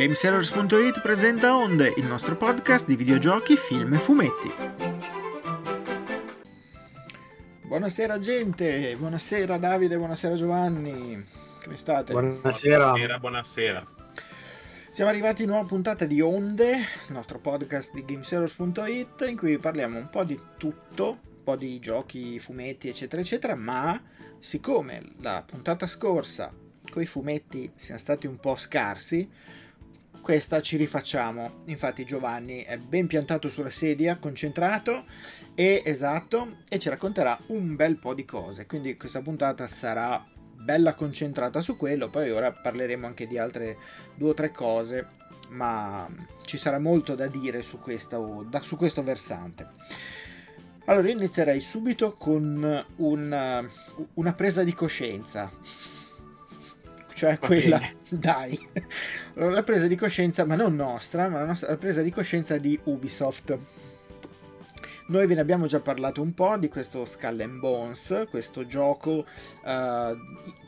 Gamesellers.it presenta Onde, il nostro podcast di videogiochi, film e fumetti. Buonasera gente, buonasera Davide, buonasera Giovanni, come state? Buonasera. Buonasera, buonasera. Siamo arrivati a una nuova puntata di Onde, il nostro podcast di Gamesellers.it, in cui parliamo un po' di tutto, un po' di giochi, fumetti, eccetera, eccetera, ma siccome la puntata scorsa con i fumetti siamo stati un po' scarsi, questa ci rifacciamo. Infatti Giovanni è ben piantato sulla sedia, concentrato e esatto, e ci racconterà un bel po' di cose. Quindi questa puntata sarà bella concentrata su quello, poi ora parleremo anche di altre due o tre cose, ma ci sarà molto da dire su, questa, su questo versante. Allora inizierei subito con una, una presa di coscienza cioè quella, dai, la presa di coscienza, ma non nostra, ma la, nostra, la presa di coscienza di Ubisoft. Noi ve ne abbiamo già parlato un po' di questo Skull and Bones, questo gioco uh,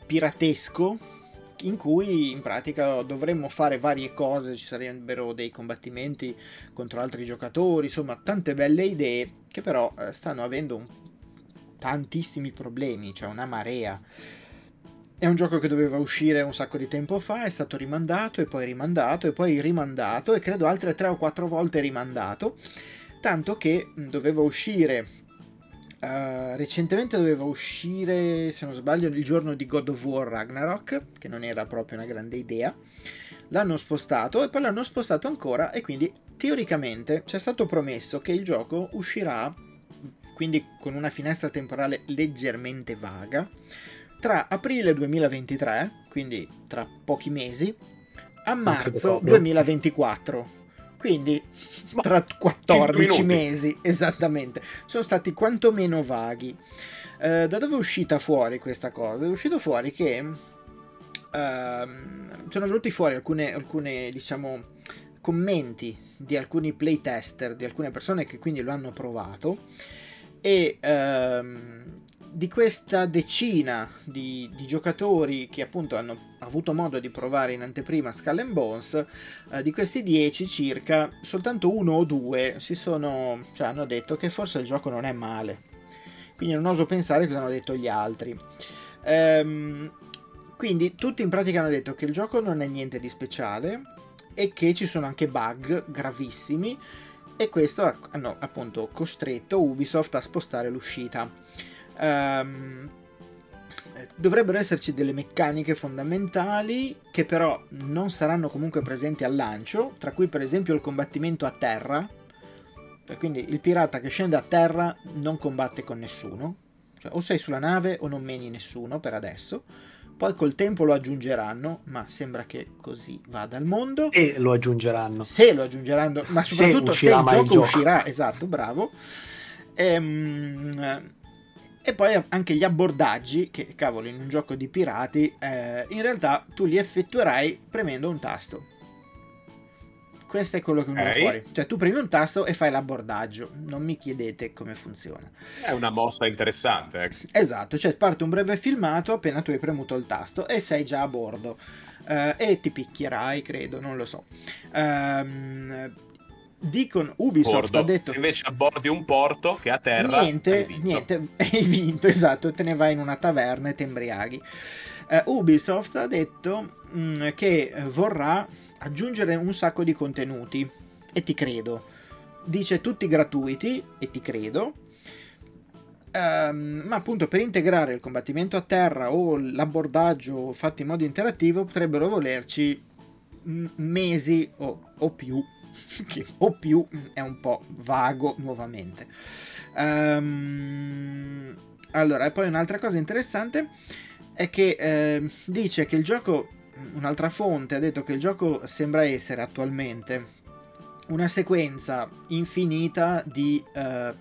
piratesco in cui in pratica dovremmo fare varie cose, ci sarebbero dei combattimenti contro altri giocatori, insomma tante belle idee che però uh, stanno avendo un, tantissimi problemi, cioè una marea. È un gioco che doveva uscire un sacco di tempo fa, è stato rimandato e poi rimandato e poi rimandato e credo altre tre o quattro volte rimandato, tanto che doveva uscire Uh, recentemente doveva uscire, se non sbaglio, il giorno di God of War Ragnarok, che non era proprio una grande idea. L'hanno spostato e poi l'hanno spostato ancora e quindi teoricamente ci è stato promesso che il gioco uscirà, quindi con una finestra temporale leggermente vaga, tra aprile 2023, quindi tra pochi mesi, a marzo 2024. Quindi tra 14 mesi, esattamente. Sono stati quantomeno vaghi. Eh, da dove è uscita fuori questa cosa? È uscito fuori che uh, sono venuti fuori alcune, alcune, diciamo, commenti di alcuni playtester, di alcune persone che quindi lo hanno provato e uh, di questa decina di, di, giocatori che appunto hanno avuto modo di provare in anteprima Skull and Bones, eh, di questi 10 circa, soltanto uno o due si sono, cioè, hanno detto che forse il gioco non è male. Quindi non oso pensare cosa hanno detto gli altri. Ehm, quindi tutti in pratica hanno detto che il gioco non è niente di speciale e che ci sono anche bug gravissimi e questo hanno appunto costretto Ubisoft a spostare l'uscita. Um, dovrebbero esserci delle meccaniche fondamentali che però non saranno comunque presenti al lancio, tra cui per esempio il combattimento a terra. Quindi il pirata che scende a terra non combatte con nessuno, cioè o sei sulla nave o non meni nessuno per adesso. Poi col tempo lo aggiungeranno, ma sembra che così vada al mondo. E lo aggiungeranno. Se lo aggiungeranno, ma soprattutto se, se il gioco, il gioco uscirà, esatto, bravo. Ehm, e poi anche gli abbordaggi, che cavolo, in un gioco di pirati, eh, in realtà tu li effettuerai premendo un tasto. Questo è quello che viene okay. fuori. Cioè, tu premi un tasto e fai l'abbordaggio. Non mi chiedete come funziona. È una mossa interessante. Ecco. Esatto, cioè parte un breve filmato appena tu hai premuto il tasto e sei già a bordo. Uh, e ti picchierai, credo, non lo so. Um, dicono Ubisoft Bordo. ha detto se invece abbordi un porto che a terra niente hai vinto. niente hai vinto esatto te ne vai in una taverna e ti embriaghi uh, Ubisoft ha detto mh, mm, che vorrà aggiungere un sacco di contenuti e ti credo dice tutti gratuiti e ti credo Um, ma appunto per integrare il combattimento a terra o l'abbordaggio fatto in modo interattivo potrebbero volerci mesi o, o più che o più è un po' vago nuovamente. Um, allora, e poi un'altra cosa interessante è che eh, dice che il gioco, un'altra fonte ha detto che il gioco sembra essere attualmente una sequenza infinita di uh,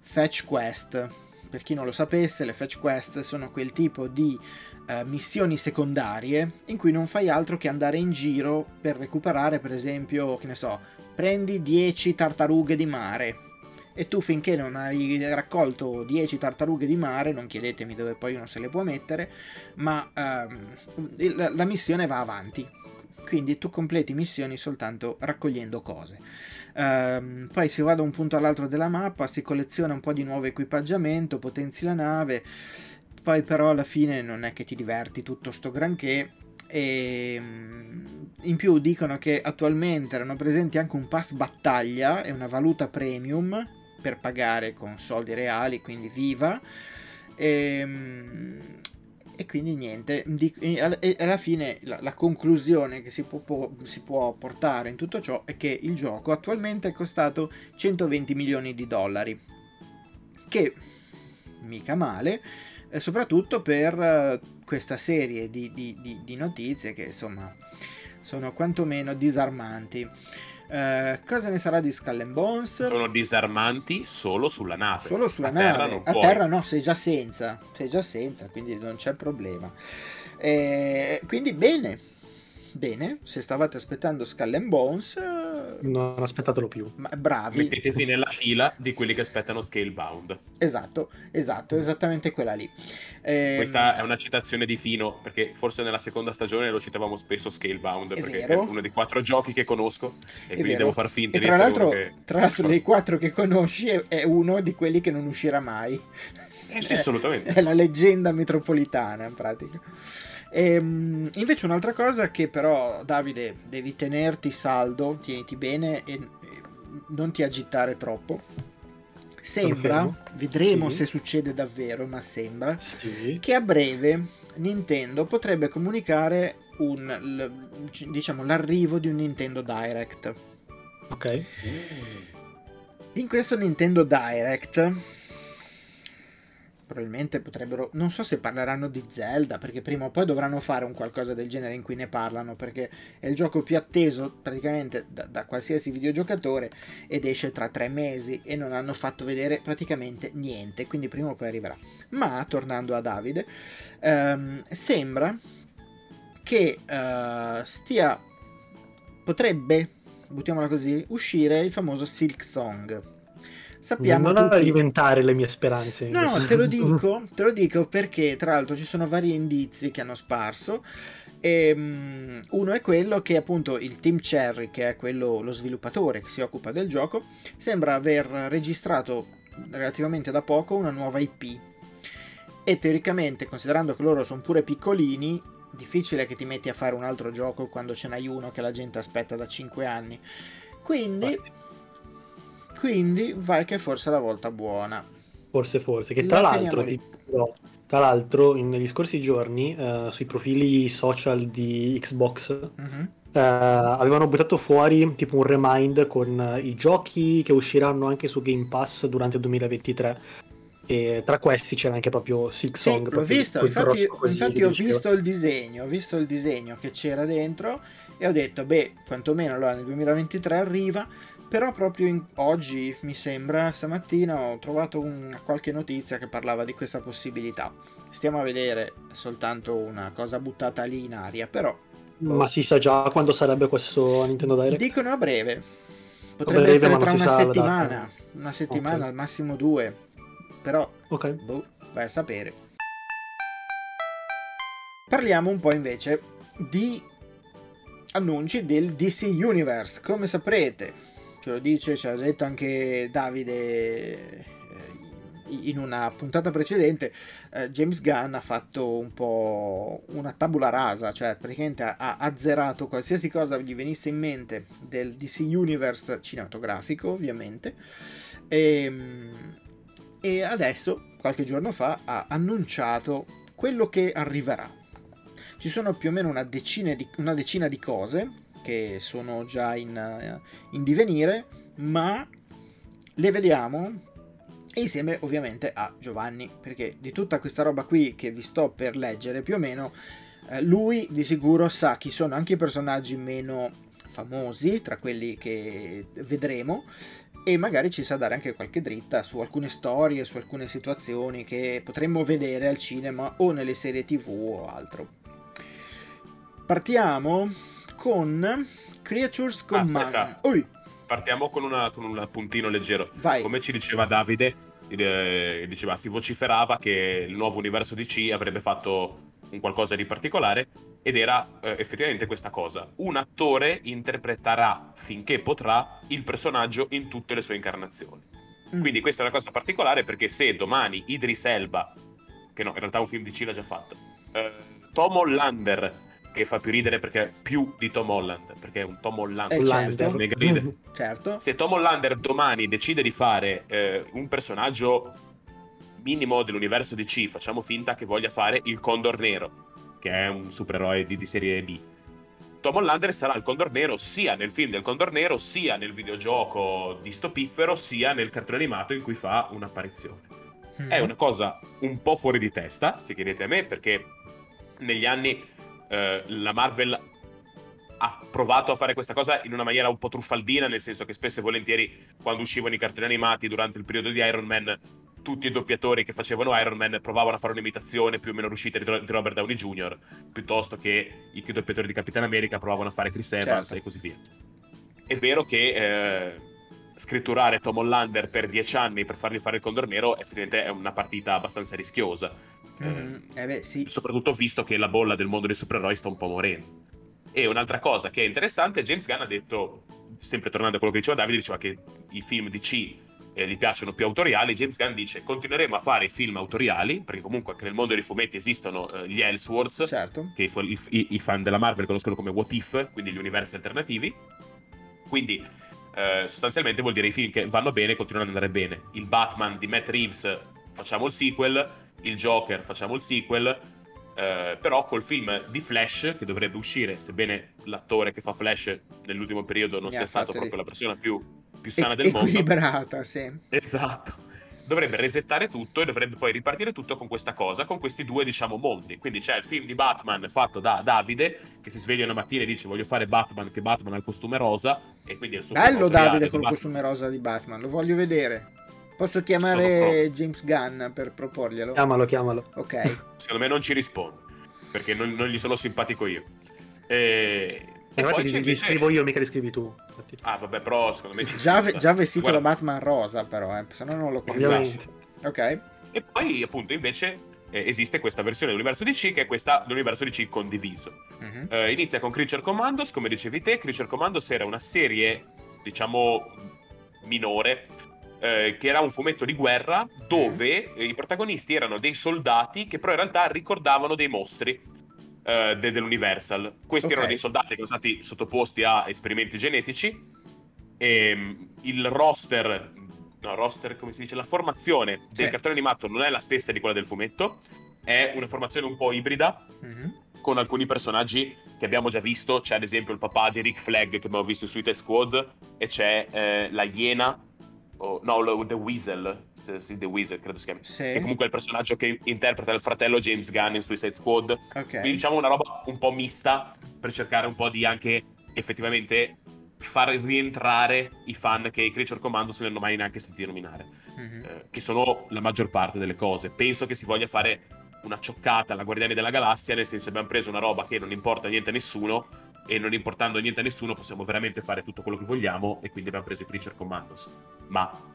fetch quest. Per chi non lo sapesse, le fetch quest sono quel tipo di uh, missioni secondarie in cui non fai altro che andare in giro per recuperare, per esempio, che ne so, prendi 10 tartarughe di mare. E tu finché non hai raccolto 10 tartarughe di mare, non chiedetemi dove poi uno se le può mettere, ma um, la, la missione va avanti quindi tu completi missioni soltanto raccogliendo cose. Um, poi si va da un punto all'altro della mappa, si colleziona un po' di nuovo equipaggiamento, potenzi la nave, poi però alla fine non è che ti diverti tutto sto granché e in più dicono che attualmente erano presenti anche un pass battaglia e una valuta premium per pagare con soldi reali, quindi viva. E, e quindi niente, e alla fine la, la conclusione che si può, può, si può, portare in tutto ciò è che il gioco attualmente è costato 120 milioni di dollari, che mica male, eh, soprattutto per eh, questa serie di, di, di, di notizie che insomma sono quantomeno disarmanti. Uh, cosa ne sarà di Skull and Bones? Sono disarmanti solo sulla nave. Solo sulla a nave. Terra a puoi. terra no, sei già senza. Sei già senza, quindi non c'è problema. Eh, quindi bene, Bene, se stavate aspettando Skull and Bones... Non aspettatelo più. Ma bravi. Mettetevi nella fila di quelli che aspettano Scalebound. Esatto, esatto, esattamente quella lì. Eh... Questa è una citazione di Fino, perché forse nella seconda stagione lo citavamo spesso Scalebound, è perché vero. è uno dei quattro giochi che conosco e è quindi vero. devo far finta e di tra essere l'altro, che... Tra l'altro dei quattro che conosci è uno di quelli che non uscirà mai. Eh sì, assolutamente. È la leggenda metropolitana, in pratica. E, ehm, invece un'altra cosa che però Davide devi tenerti saldo, tieniti bene e non ti agitare troppo. Sembra, vedremo sì. se succede davvero, ma sembra sì. che a breve Nintendo potrebbe comunicare un, diciamo, l'arrivo di un Nintendo Direct. Ok. In questo Nintendo Direct probabilmente potrebbero non so se parleranno di Zelda perché prima o poi dovranno fare un qualcosa del genere in cui ne parlano perché è il gioco più atteso praticamente da, da qualsiasi videogiocatore ed esce tra tre mesi e non hanno fatto vedere praticamente niente quindi prima o poi arriverà. Ma tornando a Davide ehm, sembra che uh, stia potrebbe buttiamola così uscire il famoso Silk Song Sappiamo non tutti... alimentare le mie speranze. No, no, te lo dico, te lo dico perché tra l'altro ci sono vari indizi che hanno sparso. E, um, uno è quello che appunto il Team Cherry, che è quello, lo sviluppatore che si occupa del gioco, sembra aver registrato relativamente da poco una nuova IP. E teoricamente, considerando che loro sono pure piccolini, difficile che ti metti a fare un altro gioco quando ce n'hai uno che la gente aspetta da 5 anni. Quindi quindi vai che forse è la volta buona. Forse, forse. Che tra l'altro, ti, tra l'altro, negli scorsi giorni, uh, sui profili social di Xbox, uh-huh. uh, avevano buttato fuori tipo un remind con uh, i giochi che usciranno anche su Game Pass durante il 2023. E tra questi c'era anche proprio Six sì, Song. L'ho visto, infatti, infatti ho visto il disegno, ho visto il disegno che c'era dentro e ho detto, beh, quantomeno allora nel 2023 arriva però proprio in, oggi, mi sembra, stamattina ho trovato una, qualche notizia che parlava di questa possibilità. Stiamo a vedere soltanto una cosa buttata lì in aria, però... Ma si sa già quando sarebbe questo Nintendo Direct? Dicono a breve. Potrebbe breve, essere tra una settimana, una settimana okay. al massimo due. Però, okay. boh, vai a sapere. Parliamo un po' invece di annunci del DC Universe. Come saprete, ce lo dice, ce l'ha detto anche Davide eh, in una puntata precedente, eh, James Gunn ha fatto un po' una tabula rasa, cioè praticamente ha azzerato qualsiasi cosa gli venisse in mente del DC Universe cinematografico, ovviamente, e, ehm, e adesso, qualche giorno fa, ha annunciato quello che arriverà. Ci sono più o meno una decina di, una decina di cose che sono già in, in divenire, ma le vediamo insieme ovviamente a Giovanni, perché di tutta questa roba qui che vi sto per leggere più o meno, eh, lui di sicuro sa chi sono anche i personaggi meno famosi, tra quelli che vedremo, e magari ci sa dare anche qualche dritta su alcune storie, su alcune situazioni che potremmo vedere al cinema o nelle serie tv o altro. Partiamo con Creatures Command. Partiamo con, una, con, un puntino leggero. Vai. Come ci diceva Davide, eh, diceva, si vociferava che il nuovo universo DC avrebbe fatto un qualcosa di particolare ed era eh, effettivamente questa cosa. Un attore interpreterà finché potrà il personaggio in tutte le sue incarnazioni. Mm. Quindi questa è una cosa particolare perché se domani Idris Elba, che no, in realtà un film di C l'ha già fatto, eh, Tom Hollander, che fa più ridere perché più di Tom Holland, perché è un Tom Hollander, eh, certo. ridere. certo. Se Tom Hollander domani decide di fare eh, un personaggio minimo dell'universo DC, facciamo finta che voglia fare il Condor Nero, che è un supereroe di, di serie B. Tom Hollander sarà il Condor Nero sia nel film del Condor Nero, sia nel videogioco di Stopiffero, sia nel cartone animato in cui fa un'apparizione. Mm-hmm. È una cosa un po' fuori di testa, se chiedete a me, perché negli anni eh, la Marvel ha provato a fare questa cosa in una maniera un po' truffaldina, nel senso che spesso e volentieri quando uscivano i cartoni animati durante il periodo di Iron Man, tutti i doppiatori che facevano Iron Man provavano a fare un'imitazione più o meno riuscita di Robert Downey Jr., piuttosto che i doppiatori di Capitan America provavano a fare Chris Evans certo. e così via. È vero che eh, scritturare Tom Hollander per dieci anni per fargli fare il Condor Nero effettivamente è una partita abbastanza rischiosa. Mm-hmm. Eh, beh, sì. Soprattutto visto che la bolla del mondo dei supereroi sta un po' morendo. E un'altra cosa che è interessante, James Gunn ha detto, sempre tornando a quello che diceva Davide, diceva che i film di C eh, gli piacciono più autoriali, James Gunn dice continueremo a fare i film autoriali, perché comunque anche nel mondo dei fumetti esistono eh, gli Elseworlds, certo. che i, i, i, fan della Marvel conoscono come What If, quindi gli universi alternativi. Quindi eh, sostanzialmente vuol dire i film che vanno bene continuano ad andare bene. Il Batman di Matt Reeves facciamo il sequel, il Joker facciamo il sequel, eh, però col film di Flash che dovrebbe uscire, sebbene l'attore che fa Flash nell'ultimo periodo non Mi sia stato proprio la persona più, più sana e- del mondo. Equilibrata, sì. Esatto. Dovrebbe resettare tutto e dovrebbe poi ripartire tutto con questa cosa, con questi due, diciamo, mondi. Quindi c'è il film di Batman fatto da Davide, che si sveglia una mattina e dice voglio fare Batman, che Batman ha il costume rosa, e quindi è il suo Bello Davide col costume rosa di Batman, lo voglio vedere. Posso chiamare James Gunn per proporglielo? Chiamalo, chiamalo. Ok. Secondo me non ci risponde, perché non, non gli sono simpatico io. E, e poi gli, invece... scrivo io, mica li scrivi tu. Infatti. Ah, vabbè, però secondo me ci Già, già vestito Guarda. da Batman rosa, però, eh, se no non lo conosco. Esatto. Ok. E poi, appunto, invece eh, esiste questa versione dell'universo DC che è questa l'universo DC condiviso. Uh-huh. Eh, inizia con Creature Commandos, come dicevi te, Creature Commandos era una serie, diciamo, minore eh, che era un fumetto di guerra dove i protagonisti erano dei soldati che però in realtà ricordavano dei mostri eh, de- dell'Universal. Questi okay. erano dei soldati che erano stati sottoposti a esperimenti genetici e ehm, il roster, no, roster come si dice, la formazione del sì. cartone animato non è la stessa di quella del fumetto, è una formazione un po' ibrida. Mm-hmm. Con alcuni personaggi che abbiamo già visto, c'è ad esempio il papà di Rick Flag che abbiamo visto su Suicide Squad, e c'è eh, la Iena Oh, no, The Weasel, sì, The Weasel credo si chiami. Sì. Che comunque è il personaggio che interpreta il fratello James Gunn in Suicide Squad. Okay. Quindi diciamo una roba un po' mista per cercare un po' di anche effettivamente far rientrare i fan che i Creature Commando se ne hanno mai neanche sentito nominare. Mm-hmm. Eh, che sono la maggior parte delle cose. Penso che si voglia fare una cioccata alla Guardiani della Galassia, nel senso abbiamo preso una roba che non importa niente a nessuno e non importando niente a nessuno possiamo veramente fare tutto quello che vogliamo e quindi abbiamo preso i Creature Commandos. Ma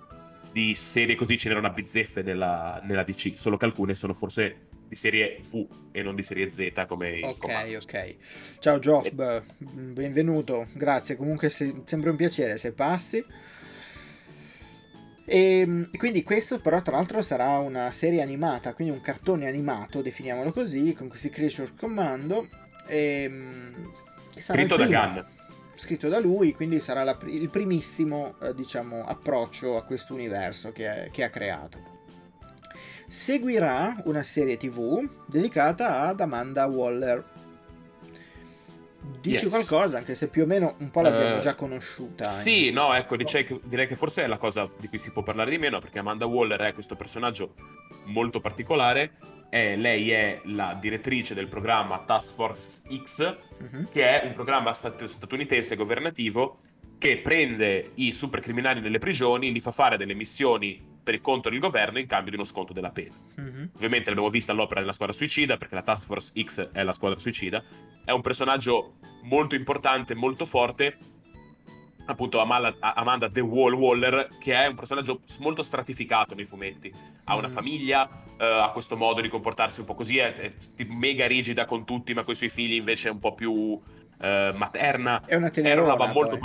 di serie così ce n'erano a bizzeffe nella, nella, DC, solo che alcune sono forse di serie V e non di serie Z come Ok, Commandos. ok. Ciao Geoff, e... benvenuto, grazie, comunque se, sembra un piacere se passi. E quindi questo però tra l'altro sarà una serie animata, quindi un cartone animato, definiamolo così, con questi Creature Commando. E Scritto da Gunn. Scritto da lui, quindi sarà la, il primissimo eh, diciamo, approccio a questo universo che, che ha creato. Seguirà una serie tv dedicata ad Amanda Waller, Dici yes. qualcosa, anche se più o meno un po' l'abbiamo uh, già conosciuta. Sì, in... no, ecco, direi che, direi che, forse è la cosa di cui si può parlare di meno, perché Amanda Waller è questo personaggio molto particolare è, lei è la direttrice del programma Task Force X, uh-huh. che è un programma stat- statunitense governativo che prende i supercriminali nelle prigioni, li fa fare delle missioni per il conto del governo in cambio di uno sconto della pena. Uh-huh. Ovviamente l'abbiamo vista all'opera nella squadra suicida, perché la Task Force X è la squadra suicida. È un personaggio molto importante, molto forte, appunto Amanda The Wall Waller, che è un personaggio molto stratificato nei fumetti. Ha una mm. famiglia, uh, ha questo modo di comportarsi un po' così, è, è, mega rigida con tutti, ma con i suoi figli invece è un po' più uh, materna. È una tenerona. Era molto...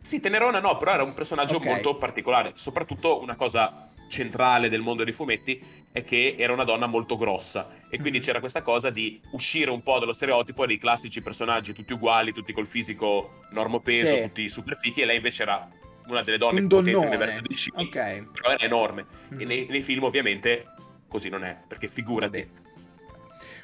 Sì, tenerona no, però era un personaggio okay. molto particolare. Soprattutto una cosa centrale del mondo dei fumetti è che era una donna molto grossa e quindi mm. c'era questa cosa di uscire un po' dallo stereotipo dei classici personaggi tutti uguali, tutti col fisico normopeso, sì. tutti super fichi e lei invece era una delle donne più potenti dell'universo di DC, okay. però era enorme mm. e nei, nei, film ovviamente così non è, perché figurati. Vabbè.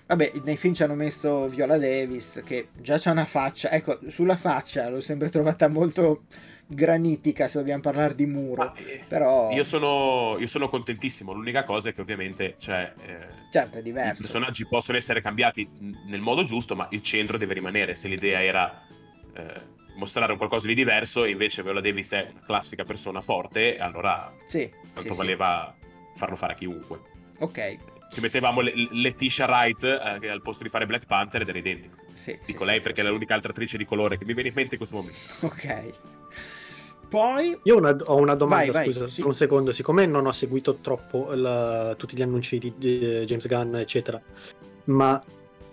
Vabbè, nei film ci hanno messo Viola Davis che già c'ha una faccia, ecco, sulla faccia l'ho sempre trovata molto granitica se dobbiamo parlare di muro. Ma, eh, però... io, sono, io, sono, contentissimo. L'unica cosa è che ovviamente cioè, eh, certo, è diverso. i personaggi possono essere cambiati nel modo giusto, ma il centro deve rimanere. Se l'idea era eh, mostrare un qualcosa di diverso e invece Viola Davis è una classica persona forte, allora sì, tanto sì, valeva sì. farlo fare a chiunque. Ok. Ci mettevamo le- Letitia Wright eh, al posto di fare Black Panther ed era identico. Sì, Dico lei perché è l'unica altra attrice di colore che mi viene in mente in questo momento. Ok. Poi... Io una, ho una domanda, vai, scusa, vai, sì. un secondo. Siccome non ho seguito troppo la, tutti gli annunci di, di James Gunn, eccetera, ma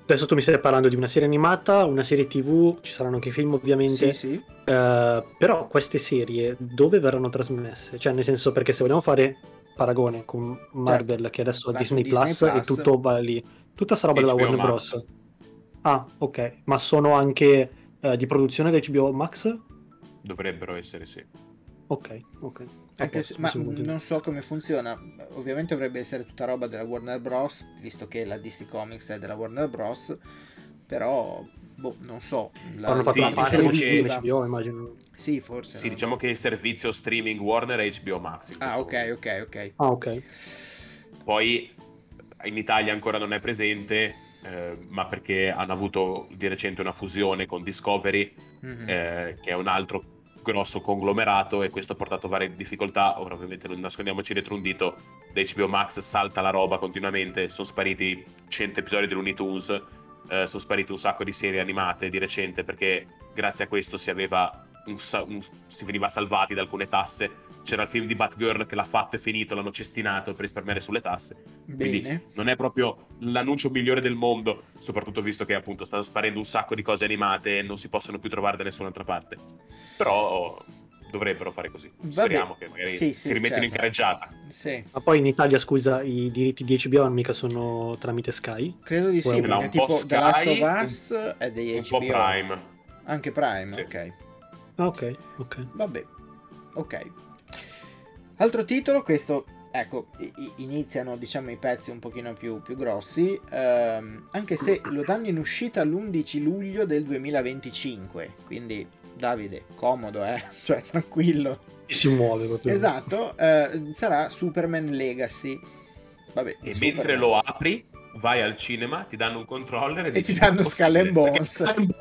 adesso tu mi stai parlando di una serie animata, una serie tv, ci saranno anche film ovviamente. Sì, sì. Uh, però queste serie dove verranno trasmesse? Cioè, nel senso, perché se vogliamo fare paragone con Marvel, certo. che adesso ha Disney, Disney Plus, Plus, e tutto va lì, tutta sta roba HBO della Warner Max. Bros. Ah, ok, ma sono anche uh, di produzione da HBO Max? Dovrebbero essere sì. Ok, ok. Anche se, ma non so come funziona. Ovviamente dovrebbe essere tutta roba della Warner Bros. Visto che la DC Comics è della Warner Bros. Però, boh, non so. La, Fanno sì, diciamo televisiva. HBO, immagino. Sì, forse. Sì, no? diciamo che il servizio streaming Warner è HBO Max. Ah, ok, ok, ok. Ah, ok. Poi in Italia ancora non è presente, eh, ma perché hanno avuto di recente una fusione con Discovery, mm-hmm. eh, che è un altro grosso conglomerato e questo ha portato varie difficoltà. Ora ovviamente non nascondiamoci dietro un dito, da HBO Max salta la roba continuamente, sono spariti 100 episodi di Looney Tunes, eh, sono spariti un sacco di serie animate di recente perché grazie a questo si, aveva un, un, si veniva salvati da alcune tasse. C'era il film di Batgirl che l'ha fatto e finito, l'hanno cestinato per risparmiare sulle tasse. Bene. Quindi non è proprio l'annuncio migliore del mondo, soprattutto visto che appunto stanno sparendo un sacco di cose animate e non si possono più trovare da nessun'altra parte. Però dovrebbero fare così. Speriamo Vabbè, che magari sì, si sì, rimettano certo. in careggiata. Sì. Ma poi in Italia, scusa, i diritti di HBO mica sono tramite Sky? Credo di sì, perché tipo Sky, The Last of Us un, è dei HBO. Un po' Prime. Anche Prime, sì. ok. Ah, ok, ok. Vabbè, ok. Altro titolo, questo ecco, iniziano diciamo i pezzi un pochino più, più grossi, ehm, anche se lo danno in uscita l'11 luglio del 2025, quindi Davide, comodo, eh? cioè tranquillo. E si muove proprio. Esatto, eh, sarà Superman Legacy. Vabbè, e Superman. mentre lo apri, vai al cinema, ti danno un controller e, e ti danno Skull and Bones. esatto.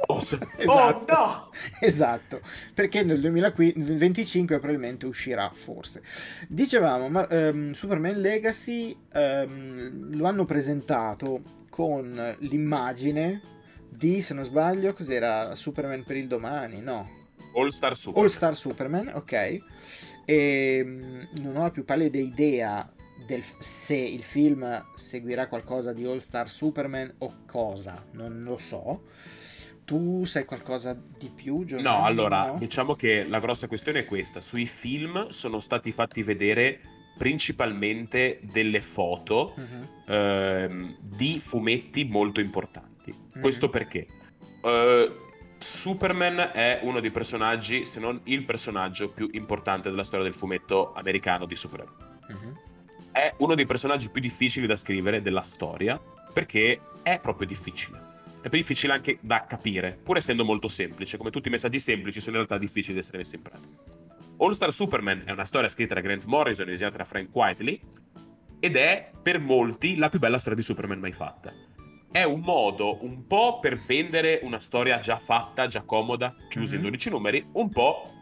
Oh no! esatto, perché nel 2025 probabilmente uscirà, forse. Dicevamo, ma, um, Superman Legacy um, lo hanno presentato con l'immagine di, se non sbaglio, cos'era Superman per il domani, no? All Star Superman. All Star Superman, ok. E um, non ho la più pallida idea del, se il film seguirà qualcosa di All Star Superman o cosa, non lo so. Tu sai qualcosa di più? Giovanni? No, allora, no? diciamo che la grossa questione è questa. Sui film sono stati fatti vedere principalmente delle foto uh-huh. ehm, di fumetti molto importanti. Uh-huh. Questo perché? Uh, Superman è uno dei personaggi, se non il personaggio più importante della storia del fumetto americano di supereroi. Uh-huh è uno dei personaggi più difficili da scrivere della storia perché è proprio difficile. È più difficile anche da capire, pur essendo molto semplice. Come tutti i messaggi semplici, sono in realtà difficili da essere messi in pratica. All Star Superman è una storia scritta da Grant Morrison e disegnata da Frank Whiteley ed è per molti la più bella storia di Superman mai fatta. È un modo un po' per vendere una storia già fatta, già comoda, chiusa mm-hmm. in 12 numeri, un po'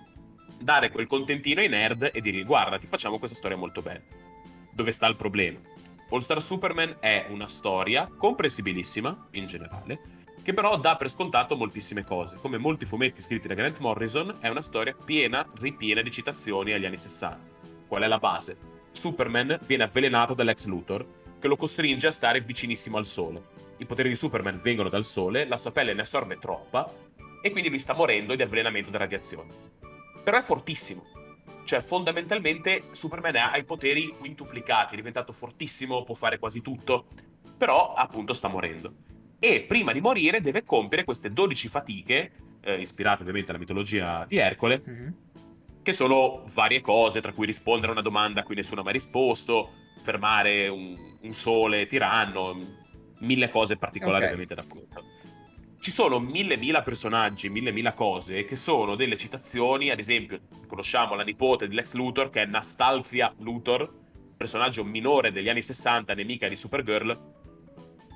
dare quel contentino ai nerd e dirgli guarda, ti facciamo questa storia molto bella dove sta il problema. All Star Superman è una storia comprensibilissima in generale, che però dà per scontato moltissime cose. Come molti fumetti scritti da Grant Morrison, è una storia piena, ripiena di citazioni agli anni 60. Qual è la base? Superman viene avvelenato dall'ex Luthor, che lo costringe a stare vicinissimo al Sole. I poteri di Superman vengono dal Sole, la sua pelle ne assorbe troppa, e quindi lui sta morendo di avvelenamento da radiazione. Però è fortissimo. Cioè, fondamentalmente, Superman ha i poteri quintuplicati, è diventato fortissimo, può fare quasi tutto, però appunto sta morendo e prima di morire deve compiere queste 12 fatiche, eh, ispirate ovviamente alla mitologia di Ercole, mm-hmm. che sono varie cose, tra cui rispondere a una domanda a cui nessuno ha mai risposto, fermare un, un sole tiranno, mille cose particolari okay. ovviamente da fumetto. Ci sono mille mila personaggi, mille mila cose che sono delle citazioni, ad esempio conosciamo la nipote dell'ex Luthor che è Nastalfia Luthor, personaggio minore degli anni 60, nemica di Supergirl,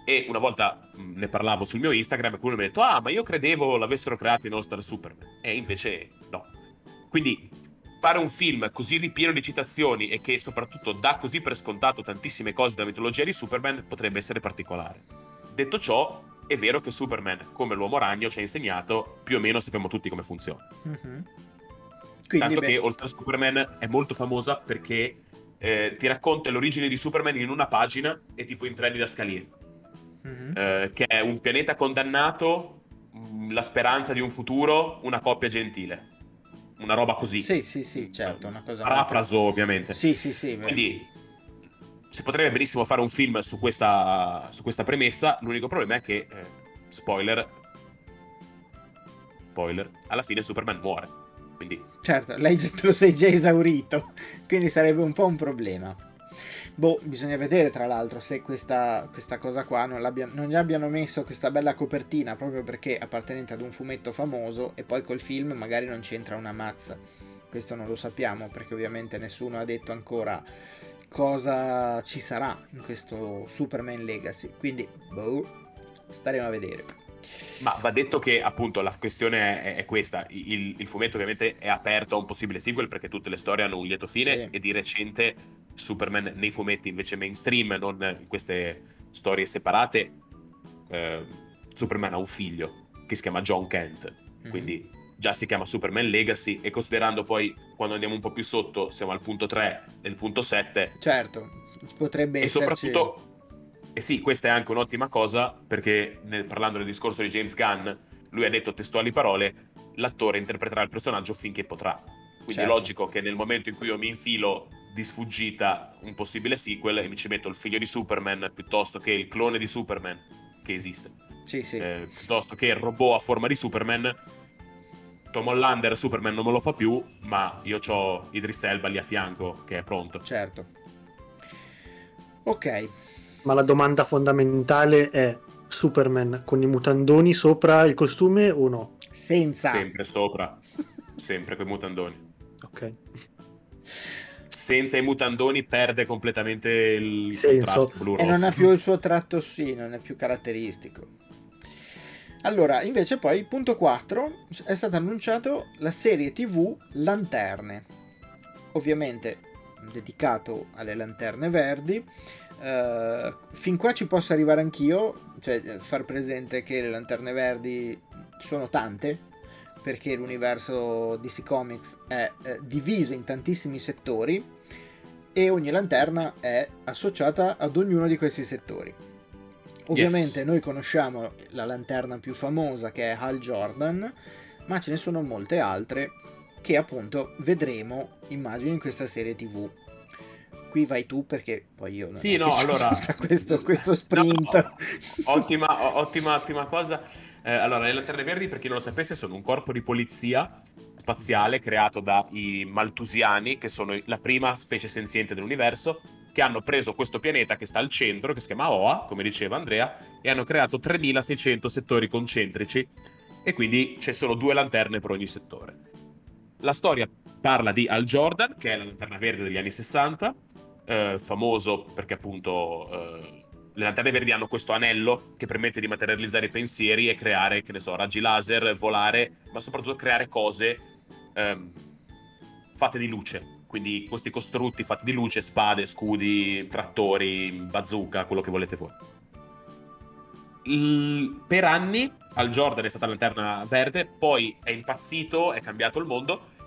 e una volta mm, ne parlavo sul mio Instagram e qualcuno mi ha detto: Ah, ma io credevo l'avessero creato in All Star Superman. E invece no. Quindi fare un film così ripieno di citazioni e che soprattutto dà così per scontato tantissime cose della mitologia di Superman potrebbe essere particolare. Detto ciò, è vero che Superman, come l'uomo ragno, ci ha insegnato più o meno sappiamo tutti come funziona. Mm-hmm. Tanto beh. che All Star Superman è molto famosa perché eh, ti racconta l'origine di Superman in una pagina e tipo in tre scaliere mm-hmm. eh, che è un pianeta condannato, mm, la speranza di un futuro, una coppia gentile. Una roba così. Sì, sì, sì, certo. Una cosa Parafraso, ovviamente. Sì, sì, sì. Quindi si potrebbe benissimo fare un film su questa, su questa premessa. L'unico problema è che, eh, spoiler, spoiler, alla fine Superman muore. Quindi... Certo, lei lo sei già esaurito, quindi sarebbe un po' un problema. Boh, bisogna vedere tra l'altro se questa, questa cosa qua non, non, gli abbiano messo questa bella copertina proprio perché appartenente ad un fumetto famoso e poi col film magari non c'entra una mazza. Questo non lo sappiamo perché ovviamente nessuno ha detto ancora cosa ci sarà in questo Superman Legacy. Quindi, boh, staremo a vedere. Ma va detto che appunto la questione è, è questa, il, il, fumetto ovviamente è aperto a un possibile sequel perché tutte le storie hanno un lieto fine sì. e di recente Superman nei fumetti invece mainstream, non in queste storie separate, eh, Superman ha un figlio che si chiama John Kent, mm-hmm. Già si chiama Superman Legacy e considerando poi quando andiamo un po' più sotto siamo al punto 3 e il punto 7. Certo, potrebbe essere... E soprattutto e sì, questa è anche un'ottima cosa perché nel, parlando del discorso di James Gunn, lui ha detto testuali parole, l'attore interpreterà il personaggio finché potrà. Quindi certo. è logico che nel momento in cui io mi infilo di sfuggita un possibile sequel e mi ci metto il figlio di Superman piuttosto che il clone di Superman che esiste. Sì, sì. Eh, piuttosto che il robot a forma di Superman. Tom Hollander Superman non me lo fa più, ma io ho Idris Elba lì a fianco che è pronto. Certo. Ok, ma la domanda fondamentale è Superman con i mutandoni sopra il costume o no? Senza. Sempre sopra. Sempre con i mutandoni. Ok. Senza i mutandoni perde completamente il Senso. blu rosso. E non ha più il suo tratto sì, non è più caratteristico. Allora, invece poi, punto 4, è stato annunciato la serie TV Lanterne. Ovviamente dedicato alle lanterne verdi Uh, fin qua ci posso arrivare anch'io, cioè far presente che le lanterne verdi sono tante, perché l'universo DC Comics è eh, diviso in tantissimi settori e ogni lanterna è associata ad ognuno di questi settori. Ovviamente yes. noi conosciamo la lanterna più famosa che è Hal Jordan, ma ce ne sono molte altre che appunto vedremo, immagino, in questa serie TV qui vai tu perché poi io non sì, no, allora... questo, questo sprint. No, ottima, ottima, ottima cosa. Eh, allora, le lanterne verdi, per chi non lo sapesse, sono un corpo di polizia spaziale creato dai Maltusiani, che sono la prima specie senziente dell'universo, che hanno preso questo pianeta che sta al centro, che si chiama Oa, come diceva Andrea, e hanno creato 3600 settori concentrici, e quindi ci sono due lanterne per ogni settore. La storia parla di Al Jordan, che è la lanterna verde degli anni 60, eh, famoso perché appunto eh, le lanterne verdi hanno questo anello che permette di materializzare i pensieri e creare, che ne so, raggi laser, volare, ma soprattutto creare cose ehm, fatte di luce. Quindi questi costrutti fatti di luce, spade, scudi, trattori, bazooka, quello che volete voi. l- per anni al Jordan è stata lanterna verde, poi è impazzito, è cambiato il mondo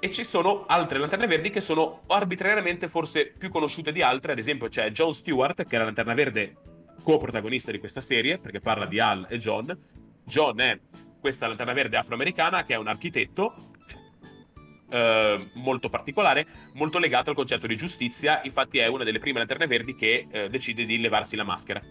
e ci sono altre lanterne verdi che sono arbitrariamente forse più conosciute di altre, ad esempio c'è John Stewart che è la lanterna verde co-protagonista di questa serie perché parla di Al e John. John è questa lanterna verde afroamericana che è un architetto eh, molto particolare, molto legato al concetto di giustizia, infatti è una delle prime lanterne verdi che eh, decide di levarsi la maschera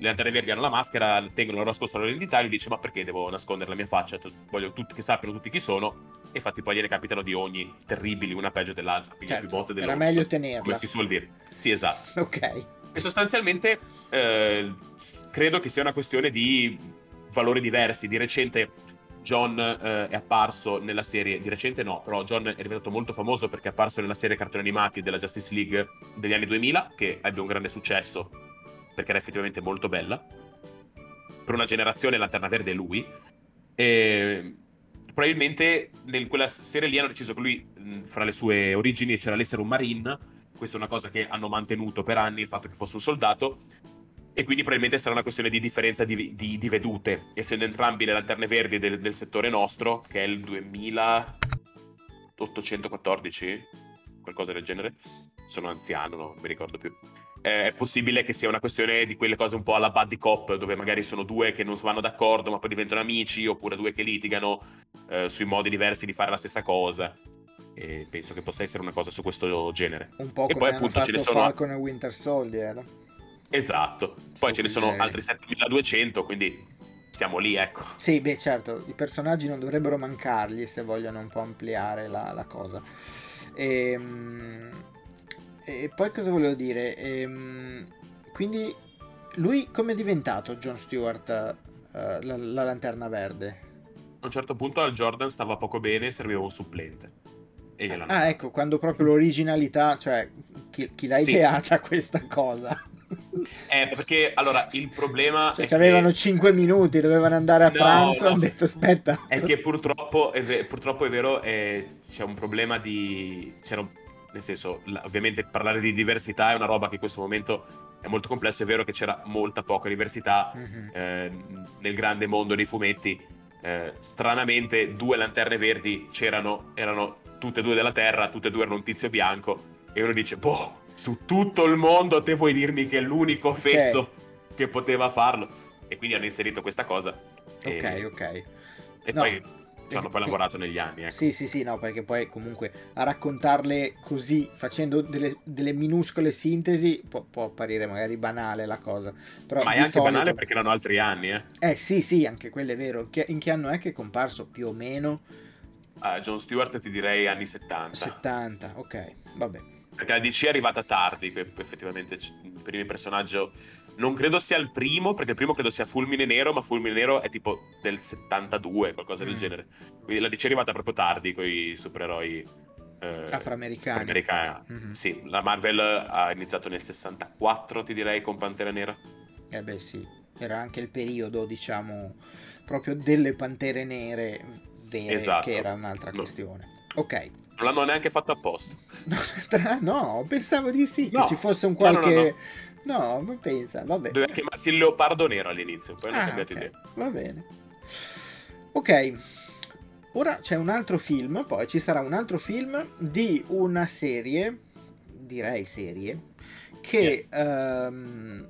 le lanterne verdi hanno la maschera, tengono la loro identità e lui dice ma perché devo nascondere la mia faccia? Voglio tutti, che sappiano tutti chi sono e infatti poi gliene capitano di ogni terribili, una peggio dell'altra, quindi certo, più botte dell'orso. Era meglio tenerla. Come si suol dire. Sì, esatto. ok. E sostanzialmente eh, credo che sia una questione di valori diversi. Di recente John eh, è apparso nella serie, di recente no, però John è diventato molto famoso perché è apparso nella serie cartoni animati della Justice League degli anni 2000, che ebbe un grande successo perché era effettivamente molto bella. Per una generazione Lanterna Verde è lui. E probabilmente in quella serie lì hanno deciso che lui, fra le sue origini, c'era l'essere un marine. Questa è una cosa che hanno mantenuto per anni, il fatto che fosse un soldato. E quindi probabilmente sarà una questione di differenza di, di, di vedute, essendo entrambi le lanterne verdi del, del, settore nostro, che è il 2814, qualcosa del genere. Sono anziano, non mi ricordo più eh, è possibile che sia una questione di quelle cose un po' alla buddy cop, dove magari sono due che non vanno d'accordo ma poi diventano amici, oppure due che litigano eh, sui modi diversi di fare la stessa cosa. E penso che possa essere una cosa su questo genere. Un po' e come poi appunto ce ne sono Falcon e Winter Soldier. Esatto. Poi ce ne sono altri 7200, quindi siamo lì, ecco. Sì, beh, certo, i personaggi non dovrebbero mancargli se vogliono un po' ampliare la, la cosa. E, ehm, e poi cosa volevo dire? Ehm, quindi lui come è diventato John Stewart uh, la, la, lanterna verde? A un certo punto al Jordan stava poco bene, serviva un supplente. ah, ecco, quando proprio l'originalità, cioè chi, chi l'ha sì. ideata questa cosa? Eh, perché allora il problema. Cioè, avevano che... 5 minuti, dovevano andare a no, pranzo. No. Hanno detto aspetta. È che purtroppo è, ve- purtroppo è vero, è... c'è un problema di. C'era un nel senso, ovviamente parlare di diversità è una roba che in questo momento è molto complessa, è vero che c'era molta poca diversità mm-hmm. eh, nel grande mondo dei fumetti, eh, stranamente due lanterne verdi c'erano, erano tutte e due della Terra, tutte e due erano un tizio bianco, e uno dice, boh, su tutto il mondo te vuoi dirmi che è l'unico fesso sì. che poteva farlo? E quindi hanno inserito questa cosa. E, ok, ok. E no. poi ci hanno poi lavorato negli anni. Ecco. Sì, sì, sì, no, perché poi comunque a raccontarle così, facendo delle, delle minuscole sintesi, può, può, apparire magari banale la cosa. Però Ma è anche solito... banale perché erano altri anni, eh. Eh sì, sì, anche quello è vero. In che anno è che è comparso più o meno? Uh, John Stewart ti direi anni 70. 70, ok, vabbè. Perché la DC è arrivata tardi, effettivamente il primo personaggio non credo sia il primo, perché il primo credo sia Fulmine Nero, ma Fulmine Nero è tipo del 72, qualcosa mm. del genere. Quindi la DC è arrivata proprio tardi con i supereroi eh, afroamericani. afroamericani. Mm-hmm. Sì, la Marvel ha iniziato nel 64, ti direi, con Pantera Nera. Eh beh sì, era anche il periodo, diciamo, proprio delle Pantere Nere vere, esatto. che era un'altra no. questione. Ok. Non l'hanno neanche fatto apposta. no, pensavo di sì, no. che ci fosse un qualche... No, no, No, ma pensa, vabbè. Doveva chiamarsi il leopardo nero all'inizio, poi hanno ah, cambiato okay. idea. Va bene. Ok, ora c'è un altro film, poi ci sarà un altro film di una serie, direi serie, che... Yes. Um,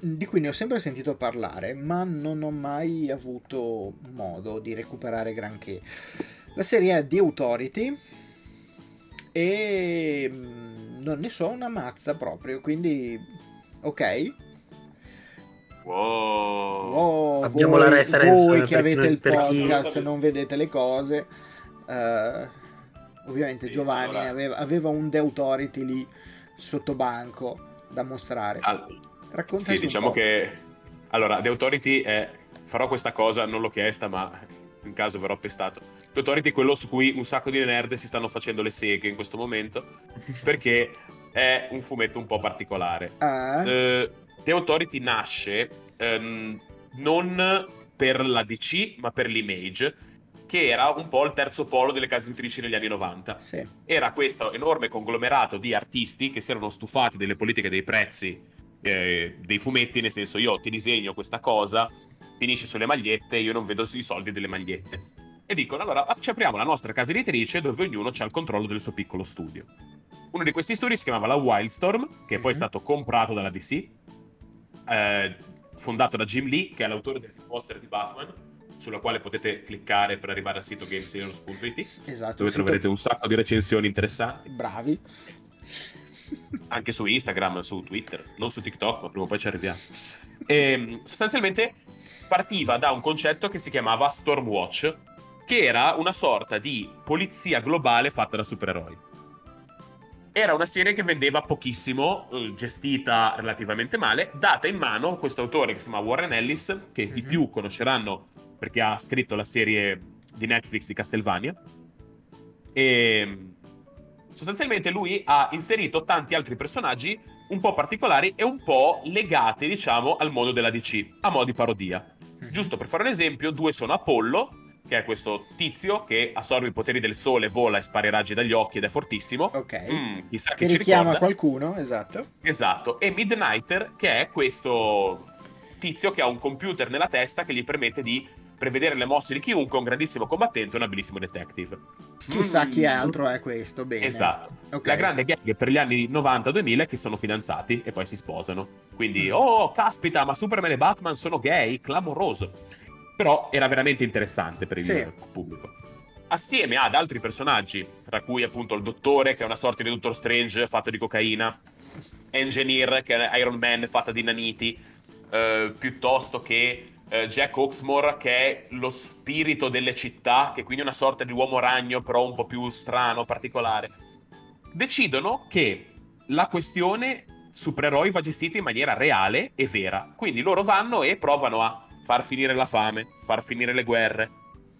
di cui ne ho sempre sentito parlare, ma non ho mai avuto modo di recuperare granché. La serie è The Authority e mm, non ne so una mazza proprio, quindi ok? Wow. wow Abbiamo voi, la reference. Voi che avete il podcast chi... non vedete le cose. Uh, ovviamente sì, Giovanni allora... aveva, aveva, un The Authority lì sotto banco da mostrare. Raccontaci Sì, diciamo che... Allora, The Authority è... Farò questa cosa, non l'ho chiesta, ma in caso verrò pestato. The Authority è quello su cui un sacco di nerd si stanno facendo le seghe in questo momento, perché è un fumetto un po' particolare. Ah. Uh, The Authority nasce um, non per la DC, ma per l'Image, che era un po' il terzo polo delle case editrici negli anni 90. Sì. Era questo enorme conglomerato di artisti che si erano stufati delle politiche dei prezzi eh, dei fumetti, nel senso io ti disegno questa cosa, finisce sulle magliette, io non vedo i soldi delle magliette. E dicono, allora ci apriamo la nostra casa editrice dove ognuno ha il controllo del suo piccolo studio. Uno di questi studi si chiamava la Wildstorm, che mm-hmm. poi è mhm. stato comprato dalla DC, eh, fondato da Jim Lee, che è l'autore del poster di Batman, sulla quale potete cliccare per arrivare al sito gamesheroes.it, esatto, dove troverete un sacco di recensioni interessanti. Bravi. Anche su Instagram, su Twitter, non su TikTok, ma prima o poi ci arriviamo. E, ehm, sostanzialmente partiva da un concetto che si chiamava Stormwatch, che era una sorta di polizia globale fatta da supereroi. Era una serie che vendeva pochissimo, eh, gestita relativamente male, data in mano a questo autore che si chiama Warren Ellis, che mm-hmm. di mhm. più conosceranno perché ha scritto la serie di Netflix di Castlevania. E sostanzialmente lui ha inserito tanti altri personaggi un po' particolari e un po' legati, diciamo, al mondo della DC, a mo' di parodia. Mhm. Giusto per fare un esempio, due sono Apollo, che è questo tizio che assorbe i poteri del sole, vola e spara i raggi dagli occhi ed è fortissimo. Ok. Mm, chissà che, che richiama qualcuno, esatto. Esatto. E Midnighter, che è questo tizio che ha un computer nella testa che gli permette di prevedere le mosse di chiunque, un grandissimo combattente e un abilissimo detective. Chissà mm. chi altro è questo, bene. Esatto. Okay. La grande gag per gli anni 90-2000 è che sono fidanzati e poi si sposano. Quindi, mm. oh, caspita, ma Superman e Batman sono gay, clamoroso. Però era veramente interessante per il sì. pubblico. Assieme ad altri personaggi, tra cui appunto il dottore, che è una sorta di Doctor Strange fatto di cocaina, Engineer, che è Iron Man fatta di naniti, eh, piuttosto che eh, Jack Oxmore, che è lo spirito delle città, che è quindi una sorta di uomo ragno, però un po' più strano, particolare. Decidono che la questione supereroi va gestita in maniera reale e vera. Quindi loro vanno e provano a far finire la fame, far finire le guerre.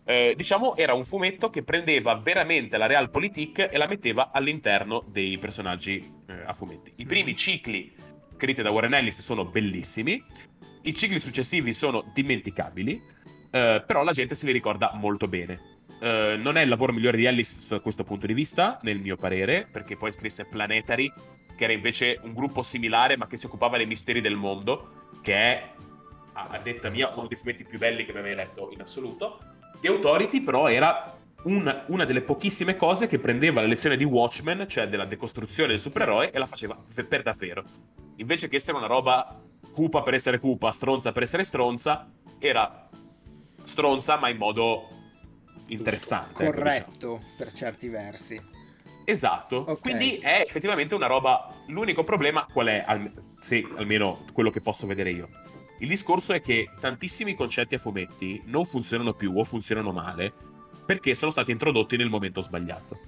Eh, diciamo era un fumetto che prendeva veramente la realpolitik e la metteva all'interno dei personaggi eh, a fumetti. I primi mm. cicli scritti da Warren Ellis sono bellissimi, i cicli successivi sono dimenticabili, eh, però la gente se li ricorda molto bene. Uh, non è il lavoro migliore di Ellis da questo punto di vista, nel mio parere, perché poi scrisse Planetary, che era invece un gruppo similare ma che si occupava dei misteri del mondo, che è a detta mia, uno dei fumetti più belli che mi mai letto in assoluto. The Authority però era una, una, delle pochissime cose che prendeva la lezione di Watchmen, cioè della decostruzione del supereroe, e la faceva per davvero. Invece che essere una roba cupa per essere cupa, stronza per essere stronza, era stronza ma in modo interessante. Ecco, Corretto, ecco, diciamo. per certi versi. Esatto, okay. quindi è effettivamente una roba. L'unico problema qual è? Se almeno quello che posso vedere io il discorso è che tantissimi concetti a fumetti non funzionano più o funzionano male perché sono stati introdotti nel momento sbagliato.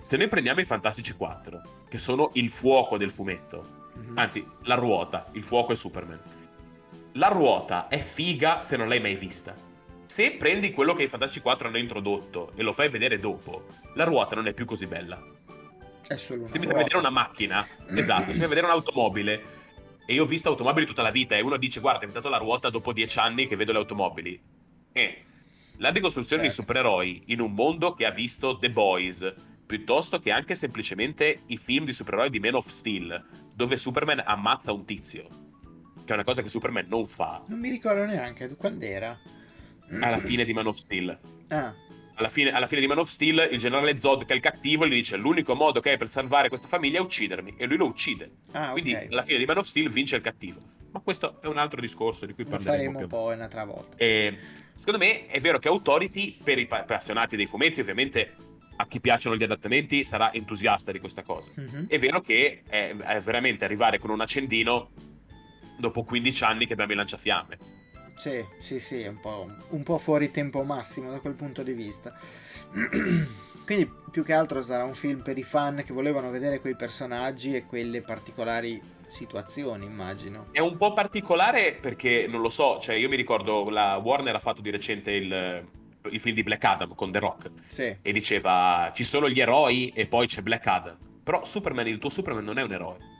Se noi prendiamo i Fantastici 4, che sono il fuoco del fumetto, mm-hmm. anzi, la ruota, il fuoco è Superman. La ruota è figa se non l'hai mai vista. Se prendi quello che i Fantastici 4 hanno introdotto e lo fai vedere dopo, la ruota non è più così bella. È solo una Se mi fai vedere una macchina, esatto, se mi fai vedere un'automobile, e io ho visto automobili tutta la vita e uno dice guarda è diventato la ruota dopo dieci anni che vedo le automobili. E la decostruzione certo. di supereroi in un mondo che ha visto The Boys, piuttosto che anche semplicemente i film di supereroi di Man of Steel, dove Superman ammazza un tizio, che è una cosa che Superman non fa. Non mi ricordo neanche, quando era? Alla fine di Man of Steel. Ah alla fine, alla fine, di Man of Steel il generale Zod, che è il cattivo, gli dice l'unico modo che hai per salvare questa famiglia è uccidermi. E lui lo uccide. Ah, Quindi okay. alla fine di Man of Steel vince il cattivo. Ma questo è un altro discorso di cui parleremo. Lo faremo poi un'altra volta. E, secondo me è vero che Authority, per i appassionati dei fumetti, ovviamente a chi piacciono gli adattamenti sarà entusiasta di questa cosa. Mm-hmm. È vero che è, è veramente arrivare con un accendino dopo 15 anni che abbiamo il lanciafiamme sì, sì, sì, un po', un po' fuori tempo massimo da quel punto di vista. Quindi più che altro sarà un film per i fan che volevano vedere quei personaggi e quelle particolari situazioni, immagino. È un po' particolare perché non lo so, cioè io mi ricordo la Warner ha fatto di recente il, il film di Black Adam con The Rock sì. e diceva ci sono gli eroi e poi c'è Black Adam. Però Superman, il tuo Superman non è un eroe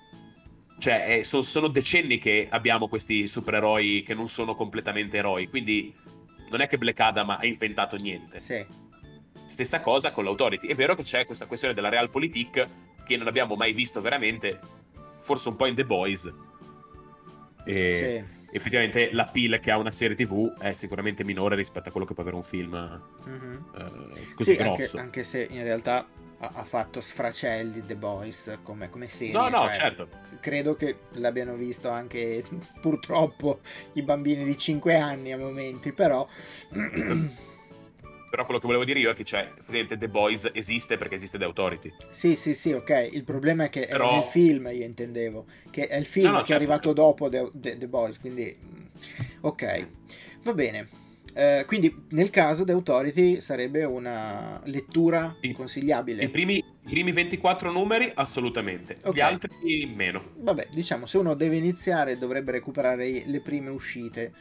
cioè, eh, so, sono decenni che abbiamo questi supereroi che non sono completamente eroi, quindi non è che Black Adam ha inventato niente. Sì. Stessa cosa con l'Authority. È vero che c'è questa questione della realpolitik che non abbiamo mai visto veramente, forse un po' in The Boys. e sì. effettivamente la l'appeal che ha una serie tv è sicuramente minore rispetto a quello che può avere un film mm-hmm. eh, così sì, grosso. Anche, anche, se in realtà ha, ha fatto sfracelli The Boys come, come serie. No, no, cioè, certo. Credo che l'abbiano visto anche purtroppo i bambini di 5 anni a momenti, però... però quello che volevo dire io è che cioè, The Boys esiste perché esiste The Authority. Sì, sì, sì, ok. Il problema è che però... è nel film, io intendevo, che è il film no, no, che certo. è arrivato dopo The, The, The Boys, quindi... Ok, va bene. Eh, quindi nel caso The Authority sarebbe una lettura I, consigliabile. I primi, I primi, 24 numeri assolutamente, okay. gli altri meno. Vabbè, diciamo, se uno deve iniziare dovrebbe recuperare le prime uscite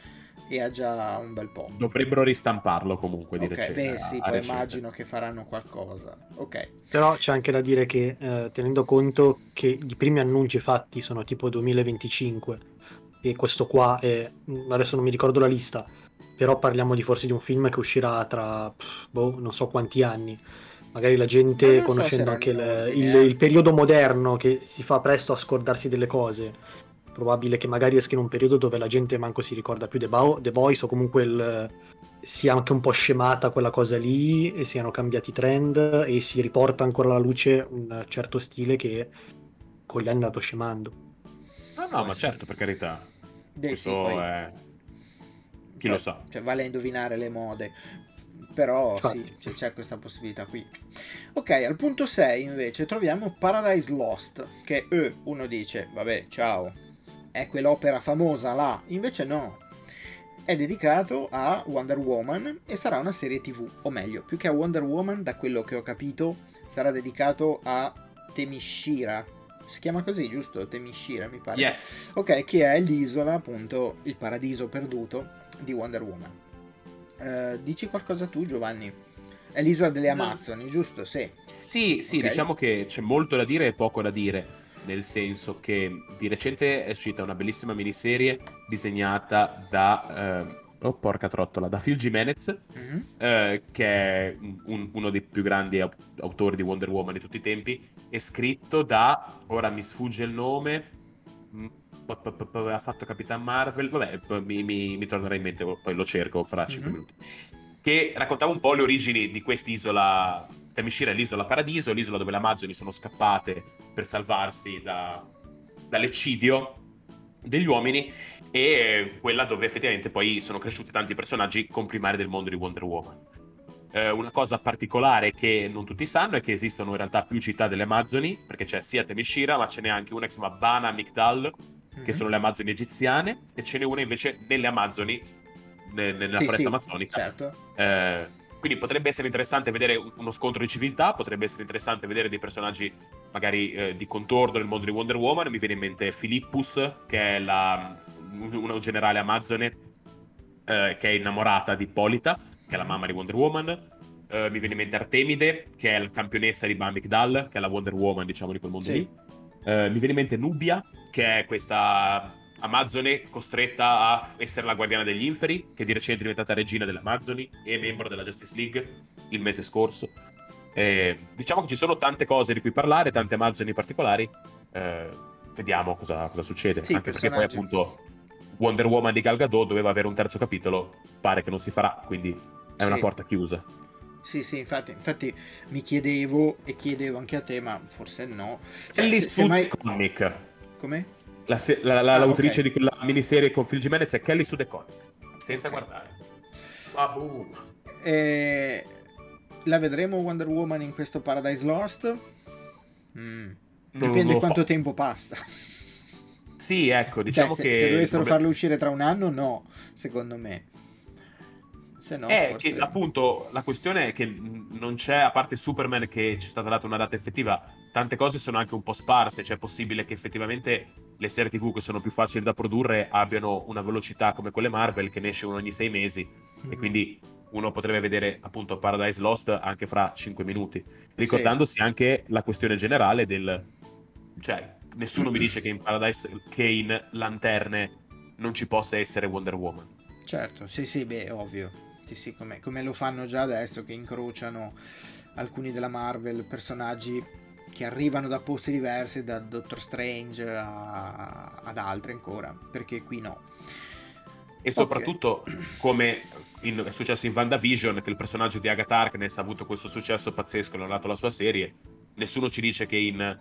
e ha già un bel po'. Dovrebbero ristamparlo comunque di okay, recente. Beh sì, poi recente. immagino che faranno qualcosa. Ok. Però c'è anche da dire che eh, tenendo conto che i primi annunci fatti sono tipo 2025 e questo qua è, adesso non mi ricordo la lista, però parliamo di forse di un film che uscirà tra boh, non so quanti anni. Magari la gente, conoscendo so anche il, il, il, periodo moderno, che si fa presto a scordarsi delle cose, probabile che magari esca in un periodo dove la gente manco si ricorda più The, Bo- The Boys o comunque il, sia anche un po' scemata quella cosa lì e siano cambiati i trend e si riporta ancora alla luce un certo stile che con gli anni è andato scemando. No, no, ma certo, per carità. Beh, Questo sì, poi... è... Chi lo sa. Cioè, vale a indovinare le mode. Però Infatti. sì, c'è, c'è questa possibilità qui. Ok, al punto 6 invece troviamo Paradise Lost, che eh, uno dice, vabbè, ciao, è quell'opera famosa là, invece no, è dedicato a Wonder Woman e sarà una serie tv, o meglio, più che a Wonder Woman, da quello che ho capito, sarà dedicato a Temishira. Si chiama così, giusto? Temishira, mi pare. Yes. Ok, che è l'isola, appunto, il paradiso perduto di Wonder Woman. Uh, dici qualcosa tu, Giovanni? È l'isola delle Amazzoni, no. giusto? Sì. Sì, sì, okay. diciamo che c'è molto da dire e poco da dire nel senso che di recente è uscita una bellissima miniserie disegnata da... Eh, oh porca trottola, da Phil Jimenez, mm-hmm. eh, che è un, uno dei più grandi autori di Wonder Woman di tutti i tempi, è scritto da, ora mi sfugge il nome, mm, ha fatto Capitan Marvel, vabbè, mi, mi, mi tornerà in mente, poi lo cerco fra 5 mm-hmm. minuti, che raccontava un po' le origini di quest'isola Tamishira è l'isola paradiso, l'isola dove le Amazzoni sono scappate per salvarsi da, dall'eccidio degli uomini e quella dove effettivamente poi sono cresciuti tanti personaggi comprimari del mondo di Wonder Woman. Eh, una cosa particolare che non tutti sanno è che esistono in realtà più città delle Amazzoni, perché c'è sia Temishira, ma ce n'è anche una che si chiama Bana Migdal, mm-hmm. che mhm. sono le Amazzoni egiziane, e ce n'è una invece nelle Amazzoni, ne, nella sì, foresta sì, amazzonica. Certo. Eh, quindi potrebbe essere interessante vedere uno scontro di civiltà, potrebbe essere interessante vedere dei personaggi magari eh, di contorno nel mondo di Wonder Woman. Mi viene in mente Philippus, che è la, una generale amazzone eh, che è innamorata di Polita, che è la mamma di Wonder Woman. Eh, mi viene in mente Artemide, che è la campionessa di Bamik Dal, che è la Wonder Woman, diciamo, di quel mondo sì. lì. Eh, mi viene in mente Nubia, che è questa Amazone costretta a essere la guardiana degli inferi, che di recente è diventata regina delle e membro della Justice League il mese scorso. Eh, diciamo che ci sono tante cose di cui parlare, tante Amazzoni particolari. Eh, vediamo cosa, cosa succede. Sì, Anche perché poi appunto Wonder Woman di Gal Gadot doveva avere un terzo capitolo, pare che non si farà, quindi è sì. una porta chiusa. Sì, sì, infatti, infatti, mi chiedevo e chiedevo anche a te, ma forse no. Cioè, Kelly Sue mai... Comic. Come? La, la, la, ah, l'autrice okay. di quella miniserie con Phil Jimenez è Kelly Sue senza okay. guardare. Boom. Eh, la vedremo Wonder Woman in questo Paradise Lost? Mm. Dipende quanto so. tempo passa. Sì, ecco, diciamo cioè, che... Se, se dovessero problem... farlo uscire tra un anno, no, secondo me. Se no, è forse... che appunto la questione è che non c'è, a parte Superman che ci è stata data una data effettiva, tante cose sono anche un po' sparse, cioè è possibile che effettivamente le serie TV che sono più facili da produrre abbiano una velocità come quelle Marvel che ne esce uno ogni sei mesi mm-hmm. e quindi uno potrebbe vedere appunto Paradise Lost anche fra cinque minuti, ricordandosi sì. anche la questione generale del... cioè nessuno mi dice che in Paradise, che in Lanterne non ci possa essere Wonder Woman. Certo, sì sì, beh, ovvio. Sì, sì, come, come lo fanno già adesso che incrociano alcuni della Marvel, personaggi che arrivano da posti diversi, da Doctor Strange a, ad altri ancora, perché qui no. E soprattutto, okay. come in, è successo in WandaVision, che il personaggio di Agatha Harkness ha avuto questo successo pazzesco e non ha dato la sua serie, nessuno ci dice che in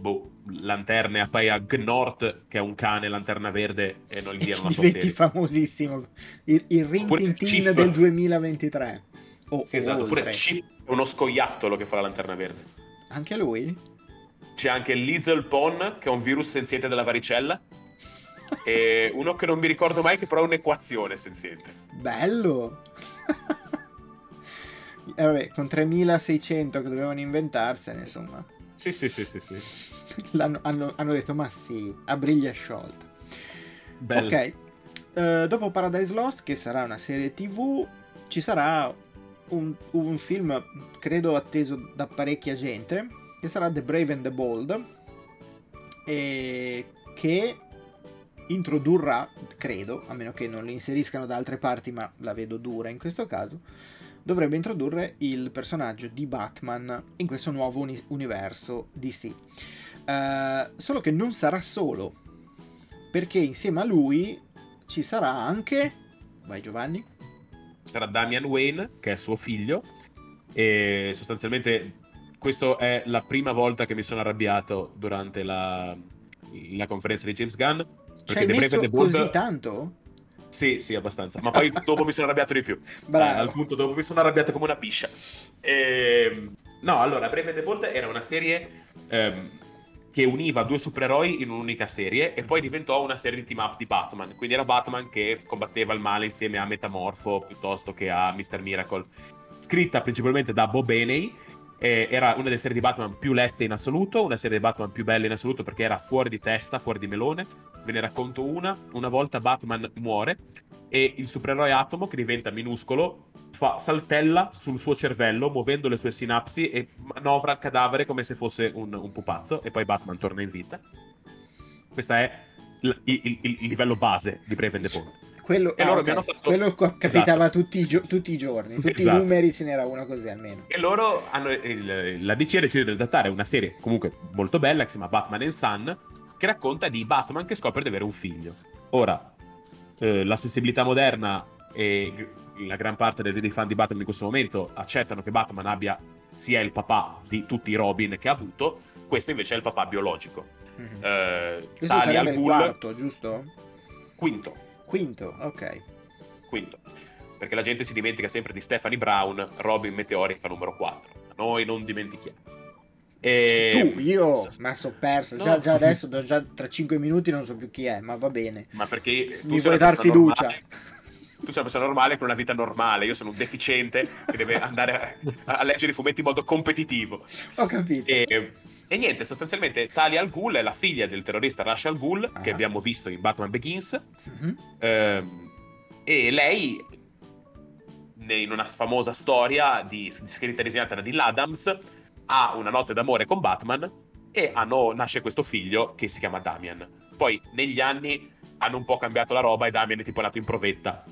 boh, lanterne a Gnort, che è un cane lanterna verde, e non gli diano la sua serie. famosissimo. Il, il Rintintin del 2023. Oh, sì, esatto. Oppure Chip è uno scoiattolo che fa la lanterna verde. Anche lui? C'è anche Liesel Pon, che è un virus senziente della varicella. e uno che non mi ricordo mai, che però è un'equazione senziente. Bello! e vabbè, con 3600 che dovevano inventarsene, insomma. Sì, sì, sì, sì, sì. hanno, hanno, detto, ma sì, a briglia sciolta. Bello. Ok, uh, dopo Paradise Lost, che sarà una serie tv, ci sarà un, un, film, credo atteso da parecchia gente, che sarà The Brave and the Bold, e che introdurrà, credo, a meno che non li inseriscano da altre parti, ma la vedo dura in questo caso, dovrebbe introdurre il personaggio di Batman in questo nuovo uni- universo DC. Uh, eh, solo che non sarà solo, perché insieme a lui ci sarà anche... Vai Giovanni? Sarà Damian Wayne, che è suo figlio, e sostanzialmente questa è la prima volta che mi sono arrabbiato durante la, la conferenza di James Gunn. Perché The Brave and the Bold... così tanto? Sì, sì, abbastanza. Ma poi dopo mi sono arrabbiato di più. Eh, al punto dopo mi sono arrabbiato come una piscia. Ehm, no, allora, Brave and the Bold era una serie ehm, che univa due supereroi in un'unica serie e poi diventò una serie di team up di Batman. Quindi era Batman che combatteva il male insieme a Metamorfo piuttosto che a Mr. Miracle. Scritta principalmente da Bob Haney eh, era una delle serie di Batman più lette in assoluto, una serie di Batman più belle in assoluto perché era fuori di testa, fuori di melone. Ve ne racconto una. Una volta Batman muore e il supereroe Atomo, che diventa minuscolo, fa, saltella sul suo cervello muovendo le sue sinapsi e manovra il cadavere come se fosse un, un pupazzo e poi Batman torna in vita. Questo è il, il, il, livello base di Brave and the Bold. Quello, ah, loro okay. fatto... Quello capitava esatto. tutti, i gio- tutti, i giorni, tutti esatto. i numeri ce n'era una così almeno. E loro hanno, il, la DC ha deciso di adattare una serie comunque molto bella che si chiama Batman and Son, che racconta di Batman che scopre di avere un figlio. Ora, eh, la sensibilità moderna e la gran parte dei fan di Batman in questo momento accettano che Batman abbia sia il papà di tutti i Robin che ha avuto, questo invece è il papà biologico. Mm-hmm. Eh, questo sarebbe il quarto, giusto? Quinto. Quinto, ok. Quinto. Perché la gente si dimentica sempre di Stephanie Brown, Robin Meteorica numero 4. Noi non dimentichiamo. E... Tu, io mi sono perso. No. Già, già, adesso, già tra 5 minuti non so più chi è, ma va bene. Ma perché mi vuoi dar fiducia? Normale. Tu sei una persona normale con una vita normale. Io sono un deficiente che deve andare a, a leggere i fumetti in modo competitivo. Ho capito. E, e niente, sostanzialmente Talia al Ghul è la figlia del terrorista Ra's al Ghul, ah. che abbiamo visto in Batman Begins. Mm-hmm. Ehm, e lei, in una famosa storia di, scritta e disegnata da Neil Adams, ha una notte d'amore con Batman e hanno, nasce questo figlio che si chiama Damian. Poi negli anni hanno un po' cambiato la roba e Damian è tipo nato in provetta.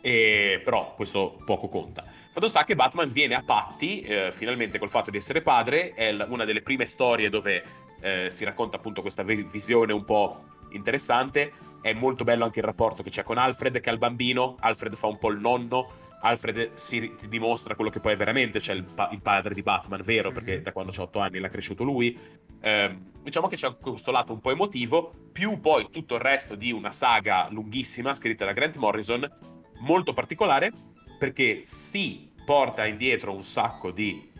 E, però questo poco conta. Fatto sta che Batman viene a patti eh, finalmente col fatto di essere padre, è l- una delle prime storie dove eh, si racconta appunto questa v- visione un po' interessante. È molto bello anche il rapporto che c'è con Alfred, che è il bambino. Alfred fa un po' il nonno. Alfred si dimostra quello che poi è veramente, cioè il, pa- il padre di Batman, vero, mm-hmm. perché da quando c'ha otto anni l'ha cresciuto lui. Eh, diciamo che c'è questo lato un po' emotivo, più poi tutto il resto di una saga lunghissima scritta da Grant Morrison, molto particolare, perché si porta indietro un sacco di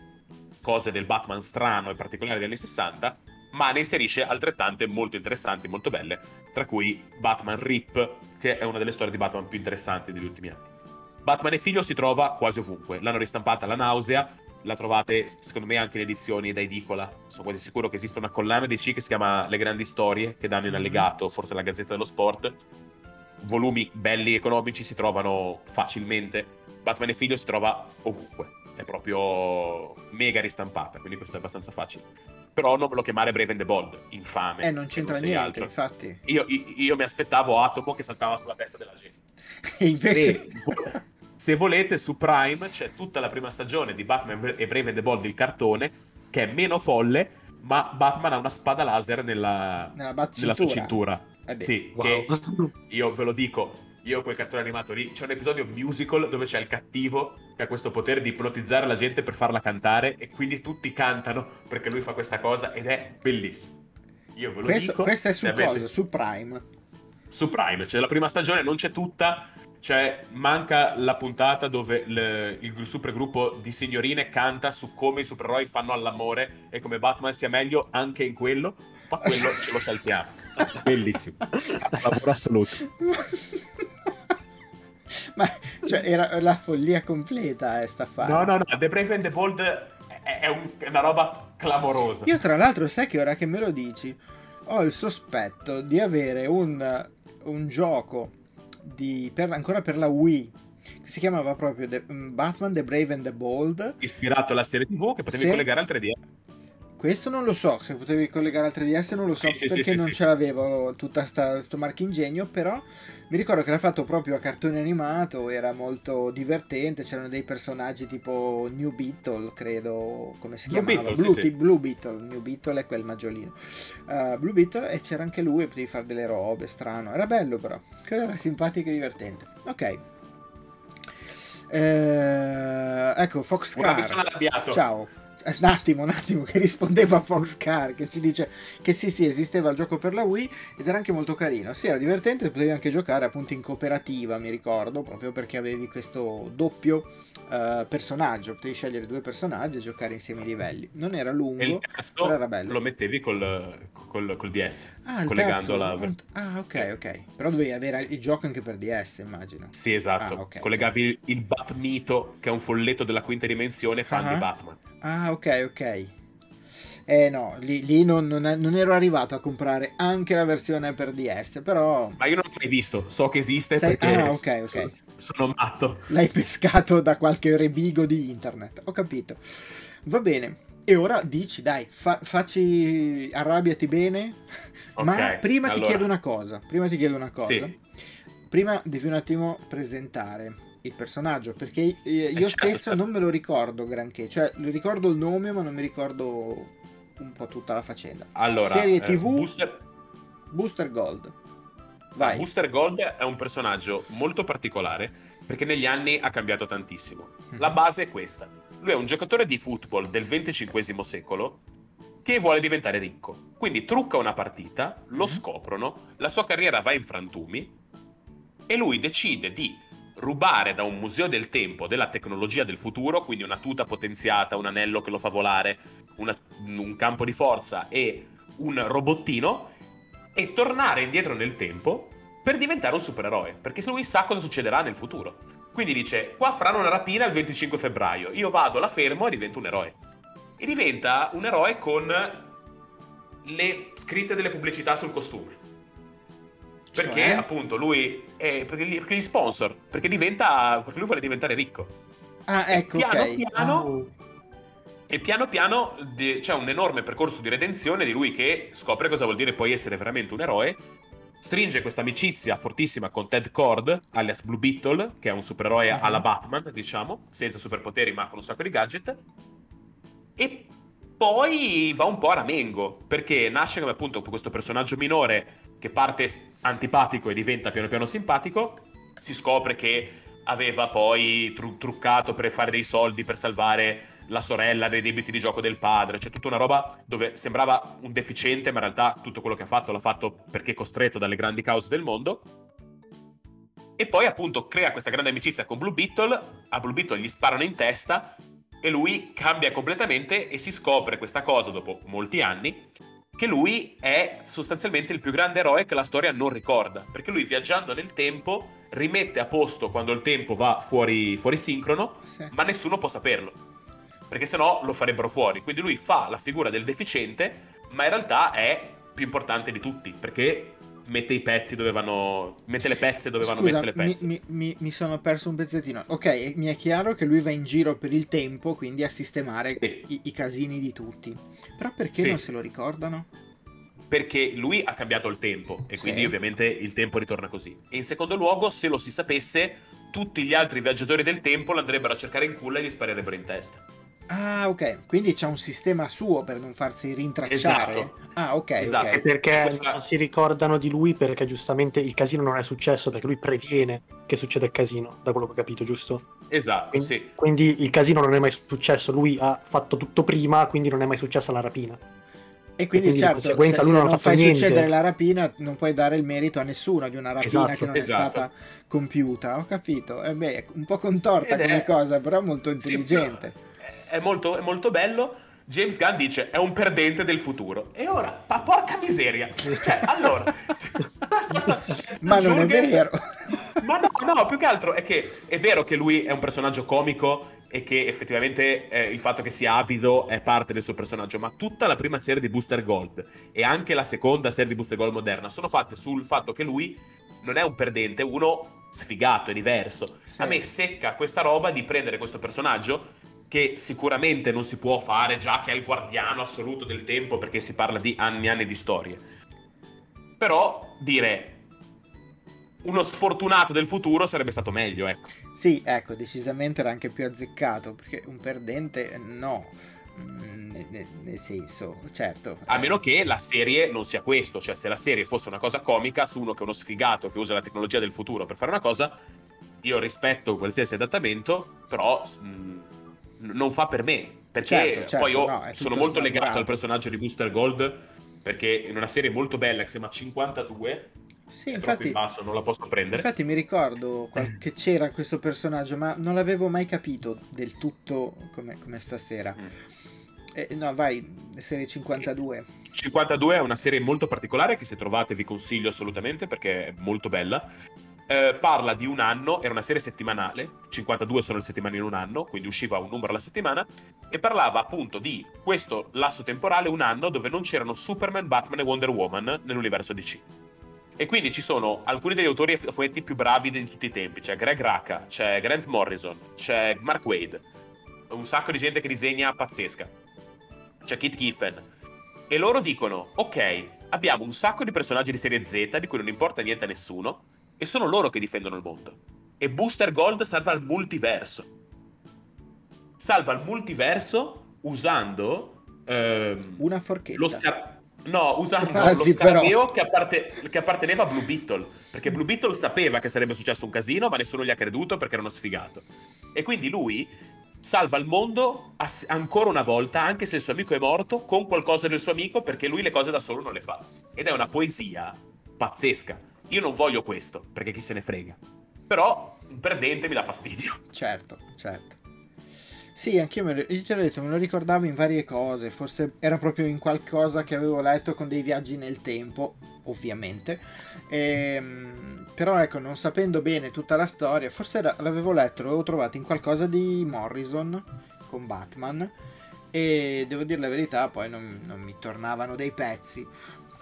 cose del Batman strano e particolari degli anni 60, ma ne inserisce altrettante molto interessanti, molto belle, tra cui Batman Rip, che è una delle storie di Batman più interessanti degli ultimi anni. Batman e figlio si trova quasi ovunque, l'hanno ristampata la nausea, la trovate secondo me anche in edizioni da edicola, sono quasi sicuro che esiste una collana di C che si chiama Le grandi storie, che danno in allegato, forse la Gazzetta dello Sport, volumi belli economici si trovano facilmente, Batman e figlio si trova ovunque. È proprio mega ristampata, quindi questo è abbastanza facile. Però non me lo chiamare Brave and the Bold, infame. Eh, non c'entra non niente, altro. infatti. Io, io, io, mi aspettavo Atomo che saltava sulla testa della gente. E invece... Se, se volete, su Prime c'è tutta la prima stagione di Batman e Brave and the Bold, il cartone, che è meno folle, ma Batman ha una spada laser nella, nella, nella sua cintura. Eh sì, wow. che io ve lo dico, io quel cartone animato lì, c'è un episodio musical dove c'è il cattivo che ha questo potere di ipnotizzare la gente per farla cantare e quindi tutti cantano perché lui fa questa cosa ed è bellissimo. Io ve lo questo, dico. Questo è su cosa? avete- Su Prime. Su Prime, cioè la prima stagione non c'è tutta, cioè manca la puntata dove il, il supergruppo di signorine canta su come i supereroi fanno all'amore e come Batman sia meglio anche in quello, ma quello ce lo saltiamo. Bellissimo. Lavoro assoluto. Ma cioè, era la follia completa eh, sta fare. No, no, no, The Brave and the Bold è, è un- è una roba clamorosa. Io tra l'altro sai che ora che me lo dici ho il sospetto di avere un, un gioco di, per, ancora per la Wii che si chiamava proprio The- mm, Batman The Brave and the Bold. Ispirato alla serie TV che potevi Sì. collegare al 3D. Questo non lo so, se potevi collegare al 3DS non lo so Sì, sì, sì, perché sì, non ce l'avevo tutta sta, sto marchingegno, però mi ricordo che era fatto proprio a cartone animato, era molto divertente, c'erano dei personaggi tipo New Beetle, credo, come si Blue chiamava? Beetle, Blue, sì, sì. Blue Beetle, New Beetle è quel maggiolino. Uh, Blue Beetle e c'era anche lui potevi fare delle robe, strano, era bello però, era simpatico e divertente. Ok. Eh, ecco, Fox Car. arrabbiato. Ciao. Eh, Un attimo, un attimo, che rispondevo a Foxcar che ci dice che sì, sì, esisteva il gioco per la Wii ed era anche molto carino. Sì, era divertente, potevi anche giocare appunto in cooperativa, mi ricordo, proprio perché avevi questo doppio eh, personaggio. Potevi scegliere due personaggi e giocare insieme ai livelli. Non era lungo, E il terzo però era bello. lo mettevi col, col, col DS, Ah, collegando la Ah, ok, ok. Però dovevi avere il gioco anche per DS, immagino. Sì, esatto. Ah, ok. Collegavi il Batmito, che è un folletto della quinta dimensione, fan Ah. di Batman. Ah, ok, ok. Eh no, lì, lì non, non è- non ero arrivato a comprare anche la versione per DS, però Ma io non l'ho mai visto, so che esiste Sei- perché ah, ok, so- ok. sono matto. l'hai pescato da qualche rebigo di internet. Ho capito. Va bene. E ora dici, dai, fa- facci arrabbiati bene. Ma Ok, prima ti allora. chiedo una cosa. Prima ti chiedo una cosa. Sì. Prima devi un attimo presentare il personaggio perché eh, io certo, stesso non me lo ricordo granché. Cioè, ricordo il nome, ma non mi ricordo un po' tutta la faccenda. Allora, Serie eh, TV? Booster, Booster Gold. ah, Vai. Booster Gold è un personaggio molto particolare perché negli anni ha cambiato tantissimo. Mhm. La base è questa. Lui è un giocatore di football del XXV secolo che vuole diventare ricco. Quindi trucca una partita, lo Mhm. scoprono, la sua carriera va in frantumi e lui decide di rubare da un museo del tempo della tecnologia del futuro, quindi una tuta potenziata, un anello che lo fa volare, una- un campo di forza e un robottino e tornare indietro nel tempo per diventare un supereroe, perché se lui sa cosa succederà nel futuro. Quindi dice, qua faranno una rapina il 25 febbraio, io vado, la fermo e divento un eroe. E diventa un eroe con le scritte delle pubblicità sul costume. Perché Cioè? appunto lui è perché gli, perché gli sponsor, perché diventa perché lui vuole diventare ricco. Ah, ecco, piano ok. piano e piano piano de- c'è un enorme percorso di redenzione di lui che scopre cosa vuol dire poi essere veramente un eroe. Stringe questa amicizia fortissima con Ted Cord, alias Blue Beetle, che è un supereroe Mhm. alla Batman, diciamo, senza superpoteri ma con un sacco di gadget. E poi va un po' a ramengo, perché nasce come appunto questo personaggio minore che parte antipatico e diventa piano piano simpatico. Si scopre che aveva poi tru- truccato per fare dei soldi per salvare la sorella dai debiti di gioco del padre, cioè tutta una roba dove sembrava un deficiente, ma in realtà tutto quello che ha fatto l'ha fatto perché costretto dalle grandi cause del mondo. E poi appunto crea questa grande amicizia con Blue Beetle, a Blue Beetle gli sparano in testa e lui cambia completamente e si scopre questa cosa dopo molti anni che lui è sostanzialmente il più grande eroe che la storia non ricorda, perché lui viaggiando nel tempo rimette a posto quando il tempo va fuori, fuori sincrono, Sì. ma nessuno può saperlo, perché sennò lo farebbero fuori. Quindi lui fa la figura del deficiente, ma in realtà è più importante di tutti, perché mette i pezzi dove vanno mette le pezze dove vanno Scusa, messe le pezze. mi- mi- mi sono perso un pezzettino. Ok, mi è chiaro che lui va in giro per il tempo, quindi a sistemare Sì. i, i casini di tutti. Però perché Sì. non se lo ricordano? perché lui ha cambiato il tempo e Sì. quindi ovviamente il tempo ritorna così. E in secondo luogo, se lo si sapesse, tutti gli altri viaggiatori del tempo l'andrebbero a cercare in culla e gli sparerebbero in testa. Ah, ok. Quindi c'è un sistema suo per non farsi rintracciare. Esatto. Ah, ok. Esatto. okay. Perché questa... non si ricordano di lui perché giustamente il casino non è successo, perché lui previene che succeda il casino, da quello che ho capito, giusto? Esatto, quindi, sì. Quindi il casino non è mai successo, lui ha fatto tutto prima, quindi non è mai successa la rapina. E quindi, e quindi certo, se, se non, non fai niente. succedere la rapina, non puoi dare il merito a nessuno di una rapina esatto, che non esatto. è stata compiuta. Ho capito. E beh, un po' contorta Ed come è... cosa, però molto intelligente. Sì, è, molto, è molto bello. James Gunn dice è un perdente del futuro. E ora, ma porca miseria. Cioè, allora, cioè, basta, basta, cioè, ma non è vero. Ma no, no, più che altro è che è vero che lui è un personaggio comico e che effettivamente eh, il fatto che sia avido è parte del suo personaggio, ma tutta la prima serie di Booster Gold e anche la seconda serie di Booster Gold moderna sono fatte sul fatto che lui non è un perdente, uno sfigato, è diverso. Sì. A me secca questa roba di prendere questo personaggio che sicuramente non si può fare già che è il guardiano assoluto del tempo perché si parla di anni e anni di storie. Però dire uno sfortunato del futuro sarebbe stato meglio, ecco. Sì, ecco, decisamente era anche più azzeccato, perché un perdente no, mm, nel senso, certo. A meno che la serie non sia questo, cioè se la serie fosse una cosa comica su uno che è uno sfigato che usa la tecnologia del futuro per fare una cosa, io rispetto qualsiasi adattamento, però mh, mm, non fa per me, perché certo, certo, poi io no, sono molto legato al personaggio di Booster Gold, perché in una serie molto bella che si chiama 52 sì, è infatti, basso, non la posso prendere. Infatti mi ricordo che c'era questo personaggio, ma non l'avevo mai capito del tutto come, come stasera. Mm. Eh, no, vai, serie 52. 52 è una serie molto particolare che se trovate vi consiglio assolutamente perché è molto bella. Eh, parla di un anno, era una serie settimanale, 52 sono le settimane in un anno, quindi usciva un numero alla settimana, e parlava appunto di questo lasso temporale, un anno dove non c'erano Superman, Batman e Wonder Woman nell'universo DC. E quindi ci sono alcuni degli autori fumetti più bravi di tutti i tempi. C'è Greg Racca, c'è Grant Morrison, c'è Mark Wade. Un sacco di gente che disegna pazzesca. C'è Kit Giffen. E loro dicono, ok, abbiamo un sacco di personaggi di serie Z di cui non importa niente a nessuno, e sono loro che difendono il mondo. E Booster Gold salva il multiverso. Salva il multiverso usando... Ehm, una forchetta. Lo scar- No, usando ah, lo scarabeo che, apparte- che, apparteneva a Blue Beetle. Perché Blue Beetle sapeva che sarebbe successo un casino, ma nessuno gli ha creduto perché era uno sfigato. E quindi lui salva il mondo ass- ancora una volta, anche se il suo amico è morto, con qualcosa del suo amico, perché lui le cose da solo non le fa. Ed è una poesia pazzesca. Io non voglio questo, perché chi se ne frega. Però un perdente mi dà fastidio. Certo, certo. Sì, anch'io me lo, te l'ho detto, me lo ricordavo in varie cose, forse era proprio in qualcosa che avevo letto con dei viaggi nel tempo, ovviamente. E, ehm, però ecco, non sapendo bene tutta la storia, forse era, l'avevo letto, l'avevo trovato in qualcosa di Morrison con Batman e devo dire la verità, poi non, non mi tornavano dei pezzi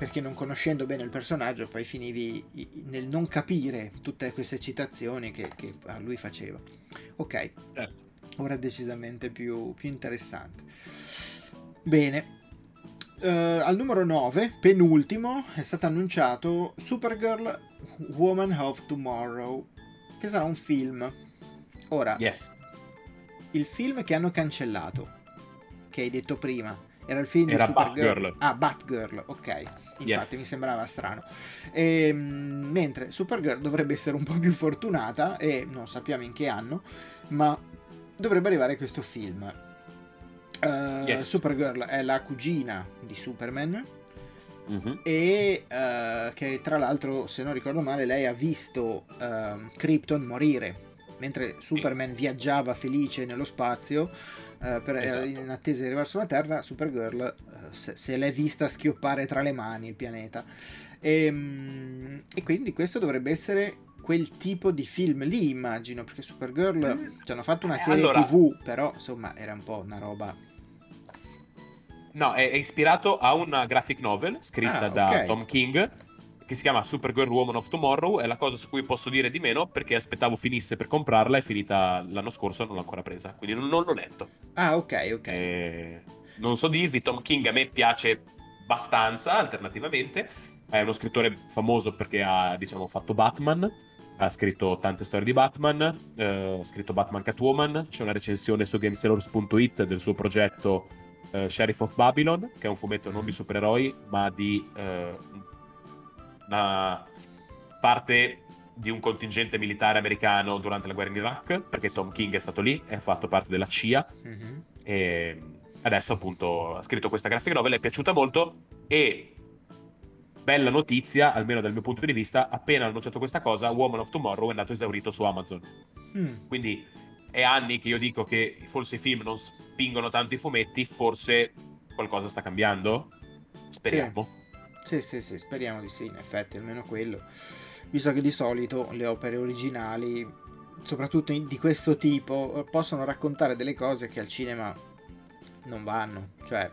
perché non conoscendo bene il personaggio poi finivi nel non capire tutte queste citazioni che, che lui faceva. Ok. Certo ora decisamente più, più interessante. Bene, uh, al numero 9, penultimo, è stato annunciato Supergirl Woman of Tomorrow, che sarà un film. Ora, yes. il film che hanno cancellato, che hai detto prima, era il film era di Supergirl. Batgirl. Ah, Batgirl, ok. Infatti yes. mi sembrava strano. E, ehm, mentre Supergirl dovrebbe essere un po' più fortunata, e non sappiamo in che anno, ma dovrebbe arrivare questo film. Uh, yes. Supergirl è la cugina di Superman. Mm-hmm. E uh, che tra l'altro, se non ricordo male, lei ha visto uh, Krypton morire mentre Superman viaggiava felice nello spazio. Per, esatto. in attesa di arrivare sulla Terra, Supergirl se, se, l'è vista schioppare tra le mani il pianeta. E, um, e quindi questo dovrebbe essere quel tipo di film lì, immagino, perché Supergirl ci hanno fatto una serie allora... TV, però insomma era un po' una roba. No, è, ispirato a una graphic novel scritta ah, da okay. Tom King che si chiama Supergirl Woman of Tomorrow. È la cosa su cui posso dire di meno perché aspettavo finisse per comprarla. È finita l'anno scorso, non l'ho ancora presa. Quindi non, non l'ho letto. Ah, ok, ok. E... Non so dirvi, Tom King a me piace abbastanza, alternativamente. È uno scrittore famoso perché ha, diciamo, fatto Batman ha scritto tante storie di Batman, eh, ha scritto Batman Catwoman, c'è una recensione su GameSellers.it del suo progetto eh, Sheriff of Babylon, che è un fumetto non di supereroi, ma di eh, una parte di un contingente militare americano durante la guerra in Iraq, perché Tom King è stato lì, è fatto parte della CIA, mm-hmm. e adesso appunto ha scritto questa graphic novel, è piaciuta molto e bella notizia, almeno dal mio punto di vista, appena annunciato questa cosa, Woman of Tomorrow è andato esaurito su Amazon. Mm. Quindi è anni che io dico che forse i film non spingono tanto i fumetti, forse qualcosa sta cambiando? Speriamo. Sì, sì, sì, sì speriamo di sì, in effetti, almeno quello. Visto che di solito le opere originali, soprattutto di questo tipo, possono raccontare delle cose che al cinema non vanno. Cioè,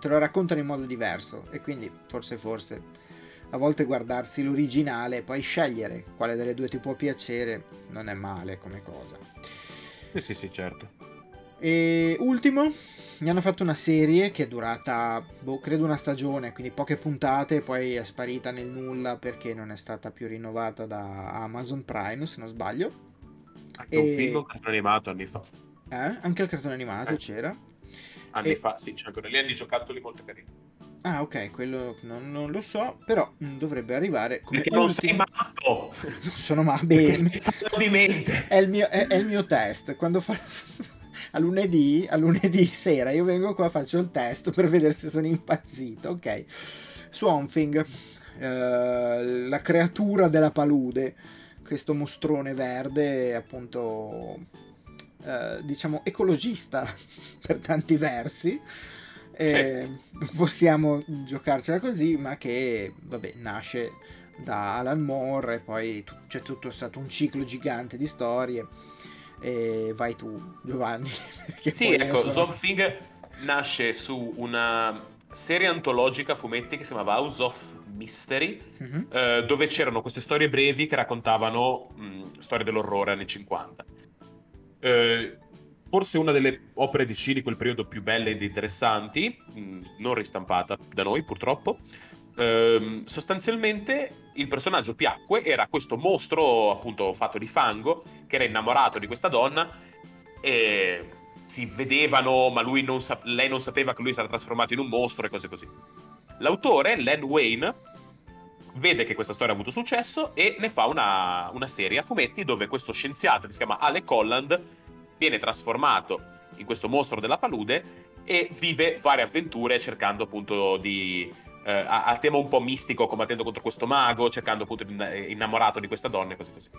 te lo raccontano in modo diverso e quindi forse forse a volte guardarsi l'originale e poi scegliere quale delle due ti può piacere non è male come cosa. Sì, sì, sì, certo. E ultimo, mi hanno fatto una serie che è durata, boh, credo una stagione, quindi poche puntate, poi è sparita nel nulla perché non è stata più rinnovata da Amazon Prime, se non sbaglio. Anche e... un film, un cartone animato anni fa. Eh? Anche il cartone animato eh. c'era. Anni e... fa, sì, c'è ancora lì di giocattoli molto carini. Ah, ok, quello non, non, lo so, però mh, dovrebbe arrivare come Perché non sei matto! Sono ma mente. È il mio, è, è il mio test. Quando fa a lunedì, a lunedì sera io vengo qua, faccio il test per vedere se sono impazzito, ok? Swamping, eh, la creatura della palude, questo mostrone verde, appunto, eh, diciamo, ecologista per tanti versi eh, possiamo giocarcela così, ma che vabbè, nasce da Alan Moore e poi c'è tutto stato un ciclo gigante di storie. E vai tu, Giovanni. Sì, ecco, sono... Something nasce su una serie antologica fumetti che si chiamava House of Mystery, mm-hmm. eh, dove c'erano queste storie brevi che raccontavano mh, storie dell'orrore anni 50. Eh, forse una delle opere di C di quel periodo più belle ed interessanti, mm, non ristampata da noi purtroppo. Ehm, sostanzialmente il personaggio piacque, era questo mostro appunto fatto di fango che era innamorato di questa donna e si vedevano, ma non sa- lei non sapeva che lui era trasformato in un mostro e cose così. L'autore, Len Wayne, vede che questa storia ha avuto successo e ne fa una, una serie a fumetti dove questo scienziato che si chiama Alec Holland viene trasformato in questo mostro della palude e vive varie avventure cercando appunto di... Eh, a, tema un po' mistico, combattendo contro questo mago, cercando appunto di innamorato di questa donna e così così.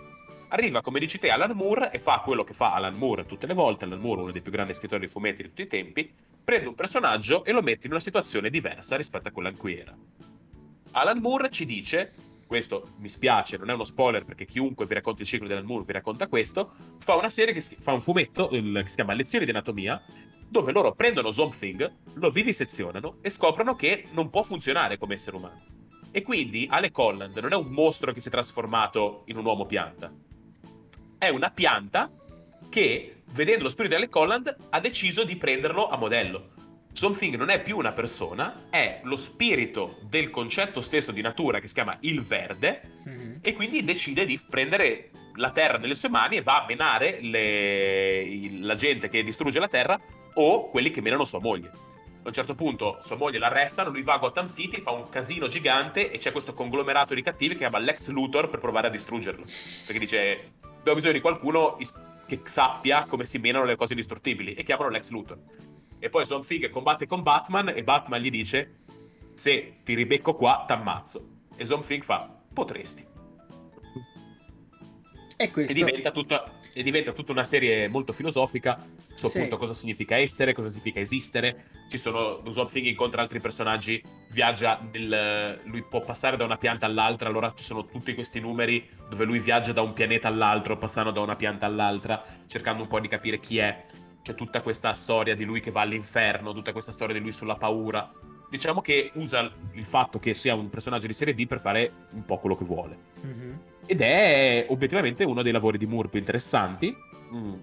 Arriva, come dici te, Alan Moore e fa quello che fa Alan Moore tutte le volte. Alan Moore, uno dei più grandi scrittori di fumetti di tutti i tempi, prende un personaggio e lo mette in una situazione diversa rispetto a quella in cui era. Alan Moore ci dice questo mi spiace, non è uno spoiler perché chiunque vi racconta il ciclo di Alan Moore vi racconta questo, fa una serie che si, fa un fumetto il, che si chiama Lezioni di anatomia, dove loro prendono Swamp Thing, lo vivisezionano e scoprono che non può funzionare come essere umano. E quindi Alec Holland non è un mostro che si è trasformato in un uomo pianta. È una pianta che, vedendo lo spirito di Alec Holland, ha deciso di prenderlo a modello. Something non è più una persona, è lo spirito del concetto stesso di natura che si chiama il verde mm-hmm. e quindi decide di prendere la terra nelle sue mani e va a menare le... la gente che distrugge la terra o quelli che menano sua moglie. A un certo punto sua moglie l'arrestano, lui va a Gotham City, fa un casino gigante e c'è questo conglomerato di cattivi che chiama Lex Luthor per provare a distruggerlo. Perché dice, abbiamo bisogno di qualcuno che sappia come si menano le cose distruttibili e chiamano Lex Luthor e poi Swamp Thing combatte con Batman e Batman gli dice se ti ribecco qua t'ammazzo e Swamp Thing fa potresti e, questo... e, diventa tutta, e diventa tutta una serie molto filosofica su sì. appunto cosa significa essere, cosa significa esistere. Ci sono, Swamp Thing incontra altri personaggi, viaggia nel, lui può passare da una pianta all'altra, allora ci sono tutti questi numeri dove lui viaggia da un pianeta all'altro, passando da una pianta all'altra, cercando un po' di capire chi è c'è tutta questa storia di lui che va all'inferno, tutta questa storia di lui sulla paura. Diciamo che usa il fatto che sia un personaggio di serie B per fare un po' quello che vuole. Mm-hmm. Ed è obiettivamente uno dei lavori di Moore più interessanti. Mm.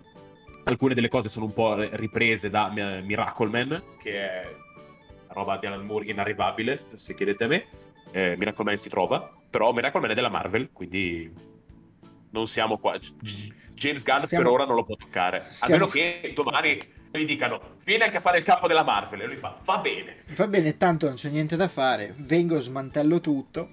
Alcune delle cose sono un po' riprese da Miracleman, che è roba di Alan Moore inarrivabile, se chiedete a me. Eh, Miracleman si trova, però Miracleman è della Marvel, quindi non siamo qua. James Gunn siamo... per ora non lo può toccare. Siamo... A meno che domani gli dicano vieni anche a fare il capo della Marvel e lui fa va bene. Va bene, tanto non c'è niente da fare, vengo, smantello tutto.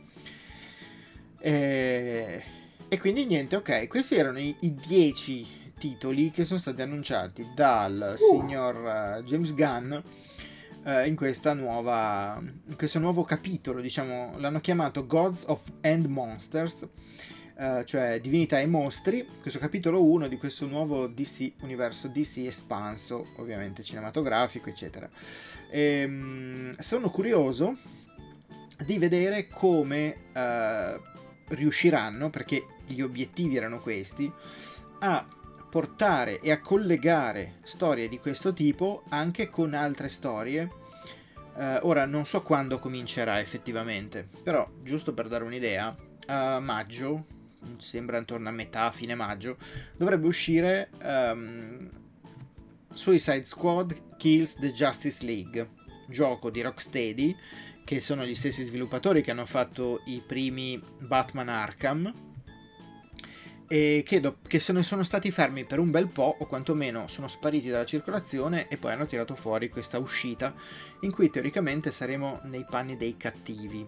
E, e quindi niente, ok, questi erano i, i dieci titoli che sono stati annunciati dal uh. signor uh, James Gunn uh, in, questa nuova, in questo nuovo capitolo, diciamo, l'hanno chiamato Gods of End Monsters, uh, cioè Divinità e Mostri, questo capitolo 1 di questo nuovo DC, universo DC espanso, ovviamente cinematografico, eccetera. E, um, sono curioso di vedere come riusciranno, perché gli obiettivi erano questi, a portare e a collegare storie di questo tipo anche con altre storie. Uh, ora non so quando comincerà effettivamente, però giusto per dare un'idea, a maggio, sembra intorno a metà, fine maggio, dovrebbe uscire um, Suicide Squad Kills the Justice League, gioco di Rocksteady, che sono gli stessi sviluppatori che hanno fatto i primi Batman Arkham, e che, che se ne sono stati fermi per un bel po' o quantomeno sono spariti dalla circolazione e poi hanno tirato fuori questa uscita in cui teoricamente saremo nei panni dei cattivi.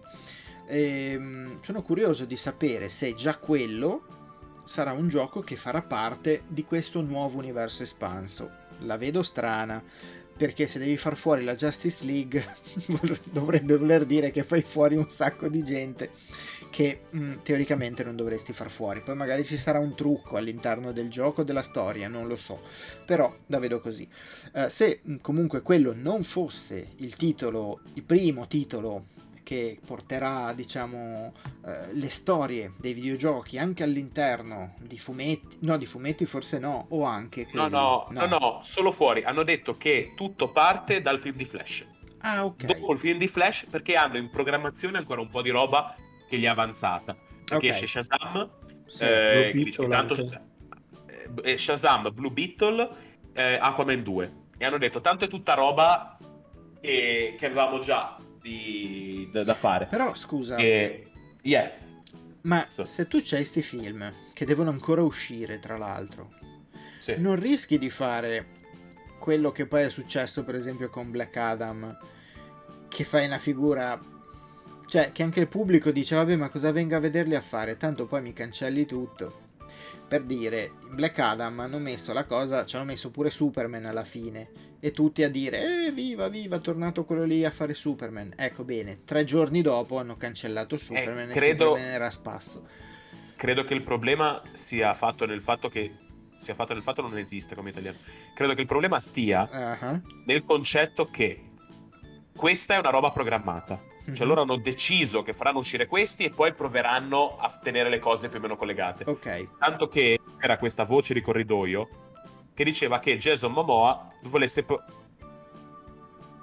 E, ehm, sono curioso di sapere se già quello sarà un gioco che farà parte di questo nuovo universo espanso. La vedo strana perché se devi far fuori la Justice League dovrebbe voler dire che fai fuori un sacco di gente che mh, mm, teoricamente non dovresti far fuori. Poi magari ci sarà un trucco all'interno del gioco, della storia, non lo so. Però la vedo così. Uh, se mh, mm, comunque quello non fosse il titolo, il primo titolo che porterà, diciamo, uh, le storie dei videogiochi anche all'interno di fumetti, no, di fumetti forse no, o anche quelli, no, no, no, no, no, solo fuori. Hanno detto che tutto parte dal film di Flash. Ah, ok. Dopo il film di Flash, perché hanno in programmazione ancora un po' di roba che gli è avanzata. Perché okay. esce Shazam, sì, eh, che dice che tanto, eh, Shazam, Blue Beetle, eh, Aquaman 2. E hanno detto, tanto è tutta roba che, che avevamo già di, da, da, fare. Però scusa. E, yeah. Ma so. se tu c'hai questi film che devono ancora uscire, tra l'altro, sì. non rischi di fare quello che poi è successo, per esempio, con Black Adam, che fai una figura cioè, che anche il pubblico dice, vabbè, ma cosa venga a vederli a fare? Tanto poi mi cancelli tutto. Per dire, in Black Adam hanno messo la cosa, ci hanno messo pure Superman alla fine. E tutti a dire, eh, viva, viva, è tornato quello lì a fare Superman. Ecco, bene, tre giorni dopo hanno cancellato Superman eh, credo, e Superman era spasso. Credo che il problema sia fatto nel fatto che sia fatto nel fatto non esiste come italiano. Credo che il problema stia uh-huh. nel concetto che questa è una roba programmata. Mm-hmm. Cioè loro hanno deciso che faranno uscire questi e poi proveranno a tenere le cose più o meno collegate. Ok. Tanto che era questa voce di corridoio che diceva che Jason Momoa volesse po-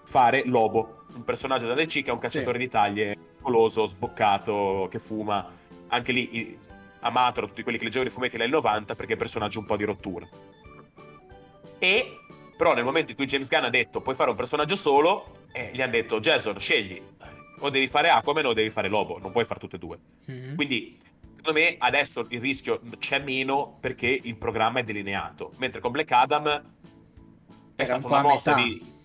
fare Lobo, un personaggio da DC che è un cacciatore sì. di taglie, coloso, sboccato, che fuma. Anche lì amato da tutti quelli che leggevano i fumetti negli anni 90 perché è un personaggio un po' di rottura. E però nel momento in cui James Gunn ha detto puoi fare un personaggio solo, eh, gli hanno detto Jason scegli o devi fare Aquaman o devi fare Lobo, non puoi fare tutte e due. Mm-hmm. Quindi, secondo me, adesso il rischio c'è meno perché il programma è delineato. Mentre con Black Adam è era stata un una mossa di.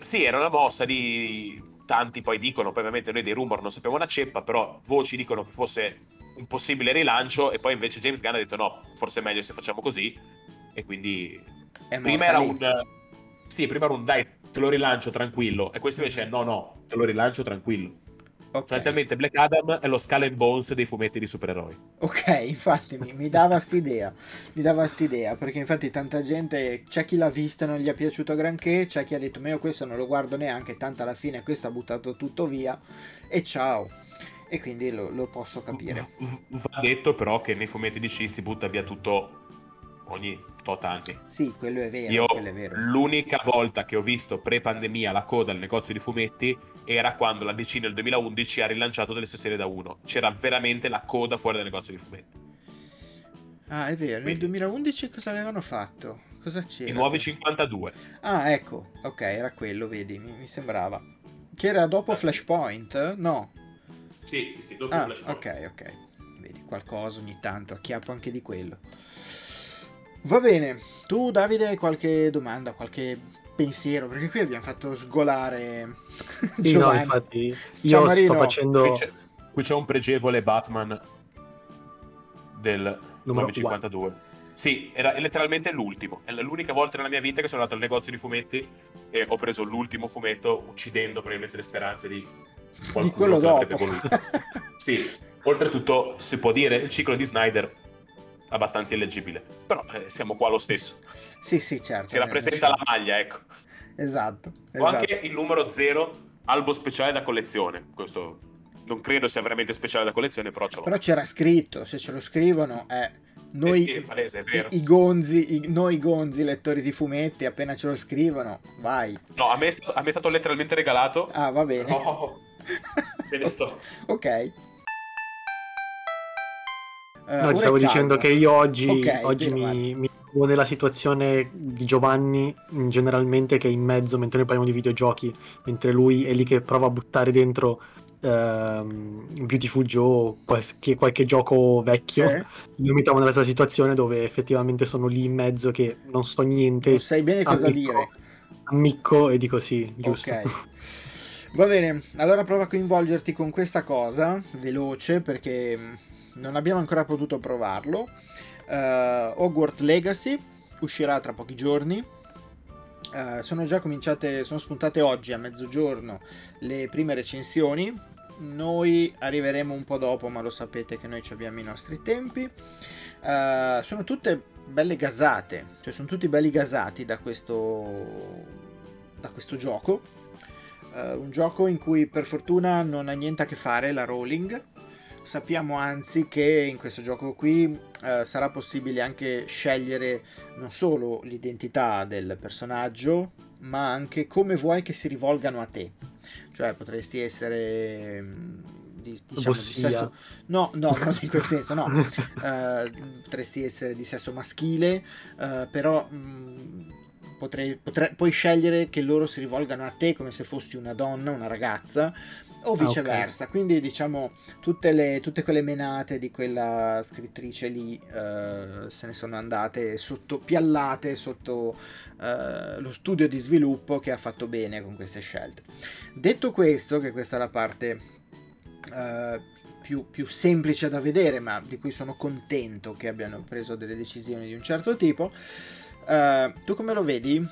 Sì, era una mossa di. Tanti poi dicono, poi ovviamente noi dei rumor non sappiamo una ceppa, però voci dicono che fosse un possibile rilancio e poi invece James Gunn ha detto no, forse è meglio se facciamo così e quindi prima era lì. un sì, prima era un dai te lo rilancio tranquillo. E questo invece è no, no, te lo rilancio tranquillo. Okay. Sostanzialmente Black Adam è lo Skull and Bones dei fumetti di supereroi. Ok, infatti mi, mi dava st'idea, mi dava st'idea, perché infatti tanta gente, c'è chi l'ha vista e non gli è piaciuto granché, c'è chi ha detto, ma io questo non lo guardo neanche, tanto alla fine questo ha buttato tutto via, e ciao. E quindi lo, lo posso capire. Va detto però che nei fumetti di C si butta via tutto ogni tot anni. Sì, quello è vero. Io è vero. l'unica volta che ho visto pre-pandemia la coda al negozio di fumetti era quando la DC nel 2011 ha rilanciato delle serie da 1. C'era veramente la coda fuori dal negozio di fumetti. Ah, è vero. Quindi, nel 2011 cosa avevano fatto? Cosa c'era? I nuovi 52. Ah, ecco. Ok, era quello, vedi, mi, mi sembrava. Che era dopo Flashpoint? No. Sì, sì, sì, dopo ah, Flashpoint. Ok, ok. Vedi. qualcosa ogni tanto, acchiappo anche di quello. Va bene, tu Davide hai qualche domanda, qualche pensiero? Perché qui abbiamo fatto sgolare sì, no, infatti io Marino. sto facendo... Qui c'è, qui c'è un pregevole Batman del Numero 952. 1. Sì, era letteralmente l'ultimo. È l'unica volta nella mia vita che sono andato al negozio di fumetti e ho preso l'ultimo fumetto, uccidendo probabilmente le speranze di qualcuno di quello che dopo. voluto. sì, oltretutto si può dire il ciclo di Snyder abbastanza illeggibile, però eh, siamo qua lo stesso. Sì, sì, certo. Si rappresenta la maglia, ecco. Esatto. Ho anche il numero 0, albo speciale da collezione. Questo non credo sia veramente speciale da collezione, però ce l'ho. Però c'era scritto, se ce lo scrivono è noi, eh sì, palese, i, i, gonzi, i, noi gonzi lettori di fumetti, appena ce lo scrivono, vai. No, a me, a me è stato letteralmente regalato. Ah, va bene. No, me ne sto. ok. Uh, no, ti stavo dicendo che io oggi, okay, oggi mi, mi, trovo nella situazione di Giovanni generalmente che è in mezzo mentre noi parliamo di videogiochi, mentre lui è lì che prova a buttare dentro uh, Beautiful Joe, qualche, qualche gioco vecchio. Sì. Io mi trovo nella stessa situazione dove effettivamente sono lì in mezzo che non so niente. Non sai bene cosa ammicco, dire. Ammicco e dico sì, giusto. Ok. Va bene, allora prova a coinvolgerti con questa cosa, veloce, perché non abbiamo ancora potuto provarlo. Uh, Hogwarts Legacy uscirà tra pochi giorni. Uh, sono già cominciate, sono spuntate oggi a mezzogiorno le prime recensioni noi arriveremo un po' dopo, ma lo sapete che noi abbiamo i nostri tempi. Uh, sono tutte belle gasate, cioè sono tutti belli gasati da questo, da questo gioco. Uh, un gioco in cui per fortuna non ha niente a che fare la Rowling. Sappiamo anzi che in questo gioco qui uh, sarà possibile anche scegliere non solo l'identità del personaggio, ma anche come vuoi che si rivolgano a te. Cioè potresti essere mm, di, diciamo, di sesso no, no, non in quel senso no. Uh, potresti essere di sesso maschile uh, però mh, mm, potrei, potrei, puoi scegliere che loro si rivolgano a te come se fossi una donna una ragazza o viceversa. Ah, okay. Quindi diciamo tutte, le, tutte, quelle menate di quella scrittrice lì uh, se ne sono andate sotto, piallate sotto uh, lo studio di sviluppo che ha fatto bene con queste scelte. Detto questo, che questa è la parte uh, più, più, semplice da vedere, ma di cui sono contento che abbiano preso delle decisioni di un certo tipo, tu come lo vedi?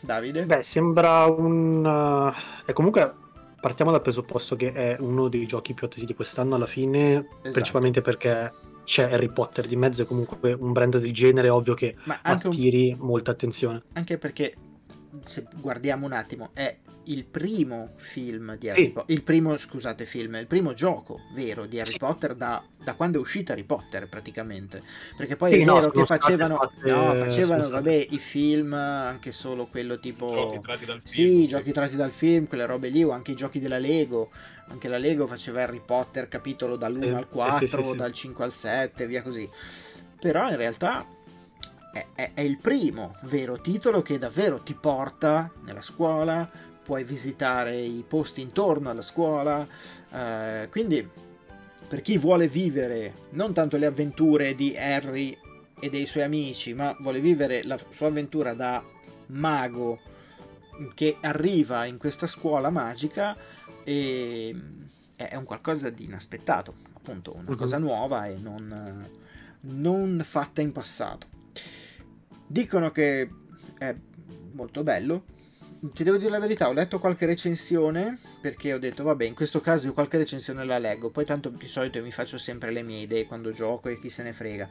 Davide? Beh, sembra un... è comunque partiamo dal presupposto che è uno dei giochi più attesi di quest'anno alla fine, esatto. principalmente perché c'è Harry Potter di mezzo e comunque un brand del genere, ovvio che attiri un... molta attenzione. Anche perché, se guardiamo un attimo, è il primo film di Harry sì. Potter, il primo, scusate, film, il primo gioco vero di Harry sì. Potter da, da, quando è uscito Harry Potter praticamente, perché poi sì, è no, vero che facevano, fatte, no, facevano vabbè, i film, anche solo quello tipo... Giochi tratti dal film. Sì, giochi tratti dal film, quelle robe lì, o anche i giochi della Lego, anche la Lego faceva Harry Potter capitolo dall'1 al 4, dal 5 al 7, via così. Però in realtà è il primo vero titolo che davvero ti porta nella scuola, puoi visitare i posti intorno alla scuola, eh, quindi per chi vuole vivere non tanto le avventure di Harry e dei suoi amici, ma vuole vivere la sua avventura da mago che arriva in questa scuola magica e è un qualcosa di inaspettato, appunto una uh-huh. cosa nuova e non, non fatta in passato. Dicono che è molto bello, ti devo dire la verità, ho letto qualche recensione perché ho detto, vabbè, in questo caso io qualche recensione la leggo, poi tanto di solito mi faccio sempre le mie idee quando gioco e chi se ne frega.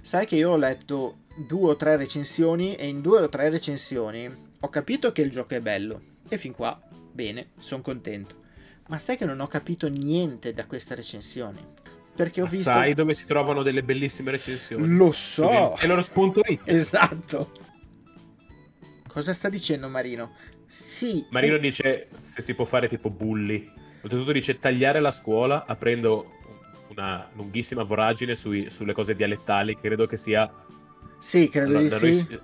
Sai che io ho letto due o tre recensioni e in due o tre recensioni ho capito che il gioco è bello e fin qua, bene, sono contento. Ma sai che non ho capito niente da queste recensioni? Perché ho visto... Sai dove si trovano delle bellissime recensioni? Lo so! E loro spunto Esatto! Cosa sta dicendo Marino? Sì. Marino dice se si può fare tipo bulli. Oltretutto dice tagliare la scuola aprendo una lunghissima voragine sui, sulle cose dialettali. Credo che sia. Sì, credo da, di sì. Noi...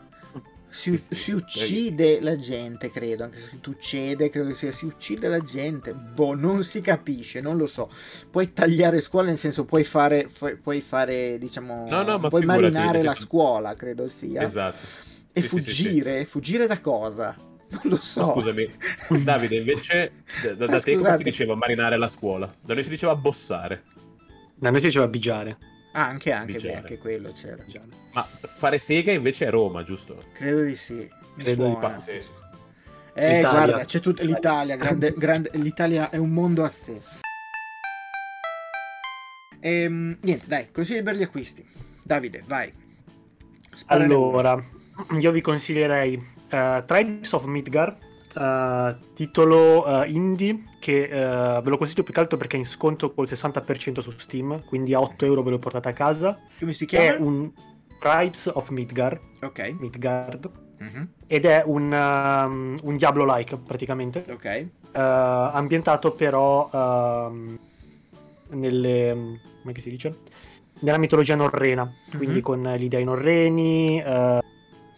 si, si, uccide la gente, credo, anche se tu uccide, credo che sia si uccide la gente, boh, non si capisce, non lo so. Puoi tagliare scuola, nel senso puoi fare, puoi fare diciamo, no, no, ma puoi marinare la scuola, credo sia. Esatto. E sì, fuggire, sì, sì, fuggire da cosa? Non lo so. Ma scusami, Davide, invece da, da, te come si diceva marinare la scuola? Da noi si diceva bossare. Da noi si diceva bigiare. Ah, anche, anche, beh, anche quello c'era. Ma fare sega invece è Roma, giusto? Credo di sì. Mi Credo di pazzesco. Eh, L'Italia. guarda, c'è tutta l'Italia, grande, grande, l'Italia è un mondo a sé. Ehm, niente, dai, consigli per gli acquisti. Davide, vai. Sparare allora, io vi consiglierei uh, Tribes of Midgar, uh, titolo uh, indie che ve lo consiglio più che altro perché è in sconto col 60% su Steam, quindi a 8 euro ve lo portate a casa. Come si chiama? È un Tribes of Midgard. Ok. Midgard. Mm-hmm. Ed è un, um, un Diablo-like praticamente. Ok. Ambientato però uh, nelle... come si dice? Nella mitologia norrena, mm-hmm. quindi con gli dei norreni,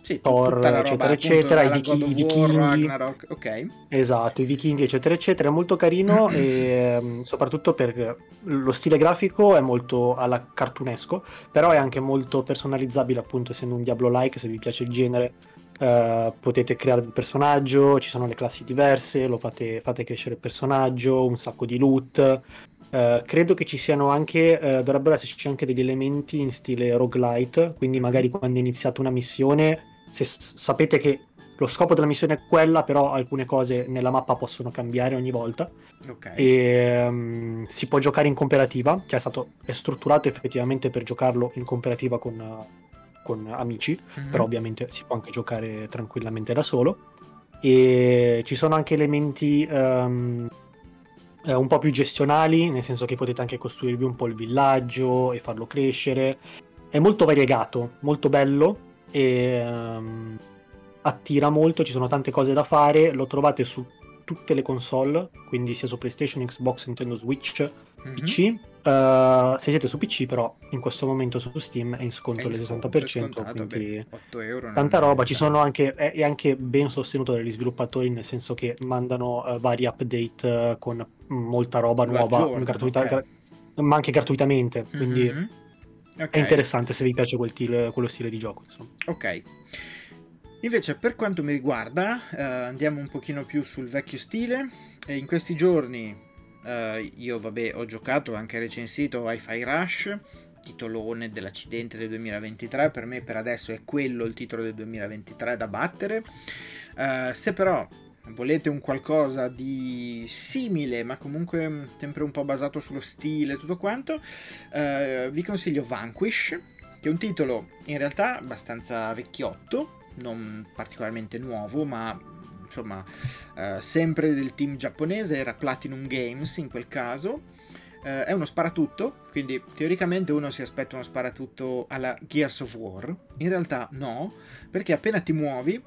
sì, Thor, eccetera, eccetera, i, vichi- vichinghi, Ragnarok, ok. Esatto, i vichinghi, eccetera, eccetera, è molto carino e mm, soprattutto perché lo stile grafico è molto alla cartunesco, però è anche molto personalizzabile, appunto, essendo un Diablo-like, se vi piace il genere. Uh, potete creare il personaggio, ci sono le classi diverse, lo fate, fate crescere il personaggio, un sacco di loot. Uh, credo che ci siano anche, uh, dovrebbero esserci anche degli elementi in stile roguelite, quindi magari quando iniziate una missione se sapete che lo scopo della missione è quella, però alcune cose nella mappa possono cambiare ogni volta. Okay. E um, si può giocare in cooperativa, che è stato è strutturato effettivamente per giocarlo in cooperativa con, uh, con amici, mm-hmm. però ovviamente si può anche giocare tranquillamente da solo. E ci sono anche elementi um, un po' più gestionali, nel senso che potete anche costruirvi un po' il villaggio e farlo crescere. È molto variegato, molto bello e um, attira molto, ci sono tante cose da fare, lo trovate su tutte le console, quindi sia su PlayStation, Xbox, Nintendo Switch, mm-hmm. PC. Uh, se siete su PC, però in questo momento su Steam è in sconto del 60%, quindi 8 euro tanta roba. Ci sono anche, è, è, anche ben sostenuto dagli sviluppatori, nel senso che mandano uh, vari update uh, con molta roba nuova, gratuita, okay. gra- ma anche gratuitamente. Quindi mm-hmm. Okay. È interessante se vi piace quel tile, quello stile di gioco. Insomma. Ok. Invece per quanto mi riguarda eh, andiamo un pochino più sul vecchio stile. E in questi giorni eh, io vabbè ho giocato, anche recensito Wi-Fi Rush, titolone dell'accidente del 2023. Per me per adesso è quello il titolo del 2023 da battere. Eh, se però volete un qualcosa di simile, ma comunque sempre un po' basato sullo stile e tutto quanto, eh, vi consiglio Vanquish, che è un titolo in realtà abbastanza vecchiotto, non particolarmente nuovo, ma insomma eh, sempre del team giapponese, era Platinum Games in quel caso. Eh, è uno sparatutto, quindi teoricamente uno si aspetta uno sparatutto alla Gears of War. In realtà no, perché appena ti muovi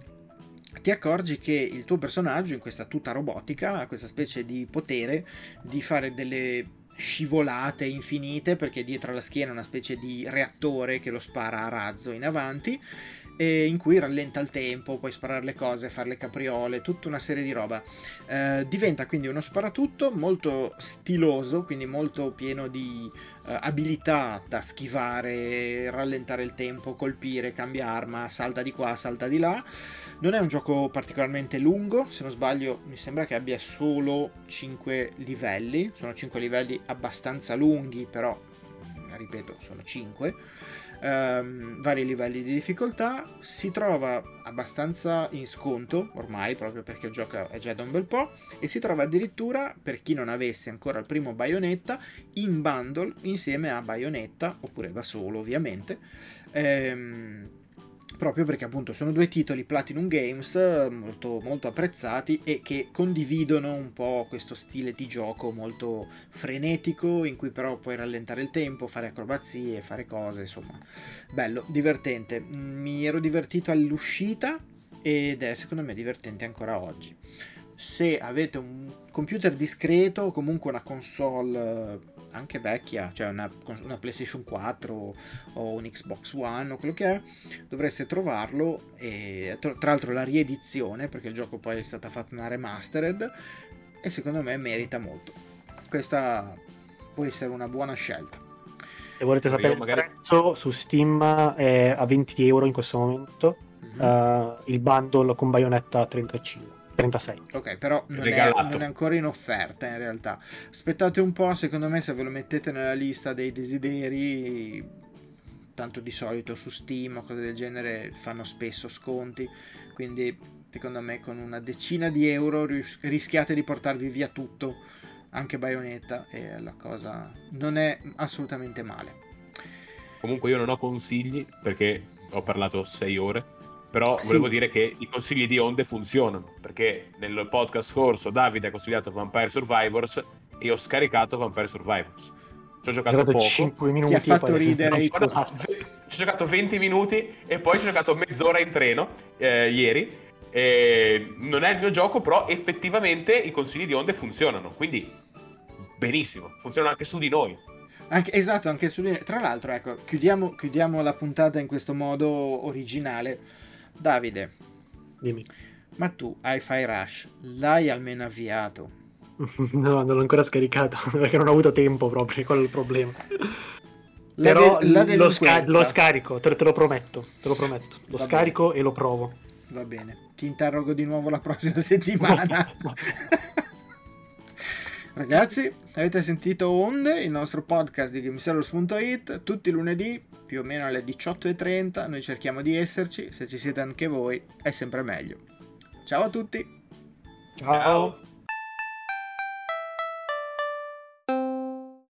ti accorgi che il tuo personaggio in questa tuta robotica ha questa specie di potere di fare delle scivolate infinite perché dietro alla schiena una specie di reattore che lo spara a razzo in avanti e in cui rallenta il tempo, puoi sparare le cose, fare le capriole, tutta una serie di roba. Eh, diventa quindi uno sparatutto molto stiloso, quindi molto pieno di eh, abilità da schivare, rallentare il tempo, colpire, cambia arma, salta di qua, salta di là. Non è un gioco particolarmente lungo, se non sbaglio mi sembra che abbia solo 5 livelli, sono 5 livelli abbastanza lunghi, però ripeto sono 5 ehm, vari livelli di difficoltà, si trova abbastanza in sconto ormai proprio perché il gioco è già da un bel po' e si trova addirittura per chi non avesse ancora il primo Bayonetta in bundle insieme a Bayonetta oppure da solo ovviamente. Ehm, proprio perché appunto sono due titoli Platinum Games molto, molto apprezzati e che condividono un po' questo stile di gioco molto frenetico in cui però puoi rallentare il tempo, fare acrobazie, fare cose, insomma, bello, divertente. Mi ero divertito all'uscita ed è secondo me divertente ancora oggi. Se avete un computer discreto o comunque una console anche vecchia, cioè una, una PlayStation 4 o un Xbox One o quello che è, dovreste trovarlo e tra l'altro la riedizione, perché il gioco poi è stata fatta una remastered e secondo me merita molto. Questa può essere una buona scelta. Se volete sapere magari... il prezzo su Steam è a 20 euro in questo momento, mm-hmm. uh, il bundle con Bayonetta a 35. 36. Ok, però non è, non è, ancora in offerta in realtà. Aspettate un po', secondo me se ve lo mettete nella lista dei desideri, tanto di solito su Steam o cose del genere fanno spesso sconti, quindi secondo me con una decina di euro rischiate di portarvi via tutto, anche Bayonetta, e la cosa non è assolutamente male. Comunque io non ho consigli perché ho parlato 6 ore però sì. volevo dire che i consigli di Onde funzionano, perché nel podcast scorso Davide ha consigliato Vampire Survivors e io ho scaricato Vampire Survivors. Ci ho giocato poco. 5 minuti. Ti ha fatto ridere. Ci ho giocato 20 minuti e poi ci ho giocato mezz'ora in treno eh, ieri. E non è il mio gioco, però effettivamente i consigli di Onde funzionano. Quindi benissimo, funzionano anche su di noi. Anche, esatto, anche su di noi. Tra l'altro, ecco, chiudiamo, chiudiamo la puntata in questo modo originale Davide, dimmi. Ma tu, Hi-Fi Rush, l'hai almeno avviato? no, non l'ho ancora scaricato perché non ho avuto tempo proprio, quello è il problema. La Però de- lo, sca- lo, scarico, te, te, lo prometto, te lo prometto. Lo Va scarico bene. e lo provo. Va bene, ti interrogo di nuovo la prossima settimana. Ragazzi, avete sentito Onde, il nostro podcast di GameSellers.it, tutti i lunedì più o meno alle 18.30, noi cerchiamo di esserci, se ci siete anche voi è sempre meglio. Ciao a tutti! Ciao!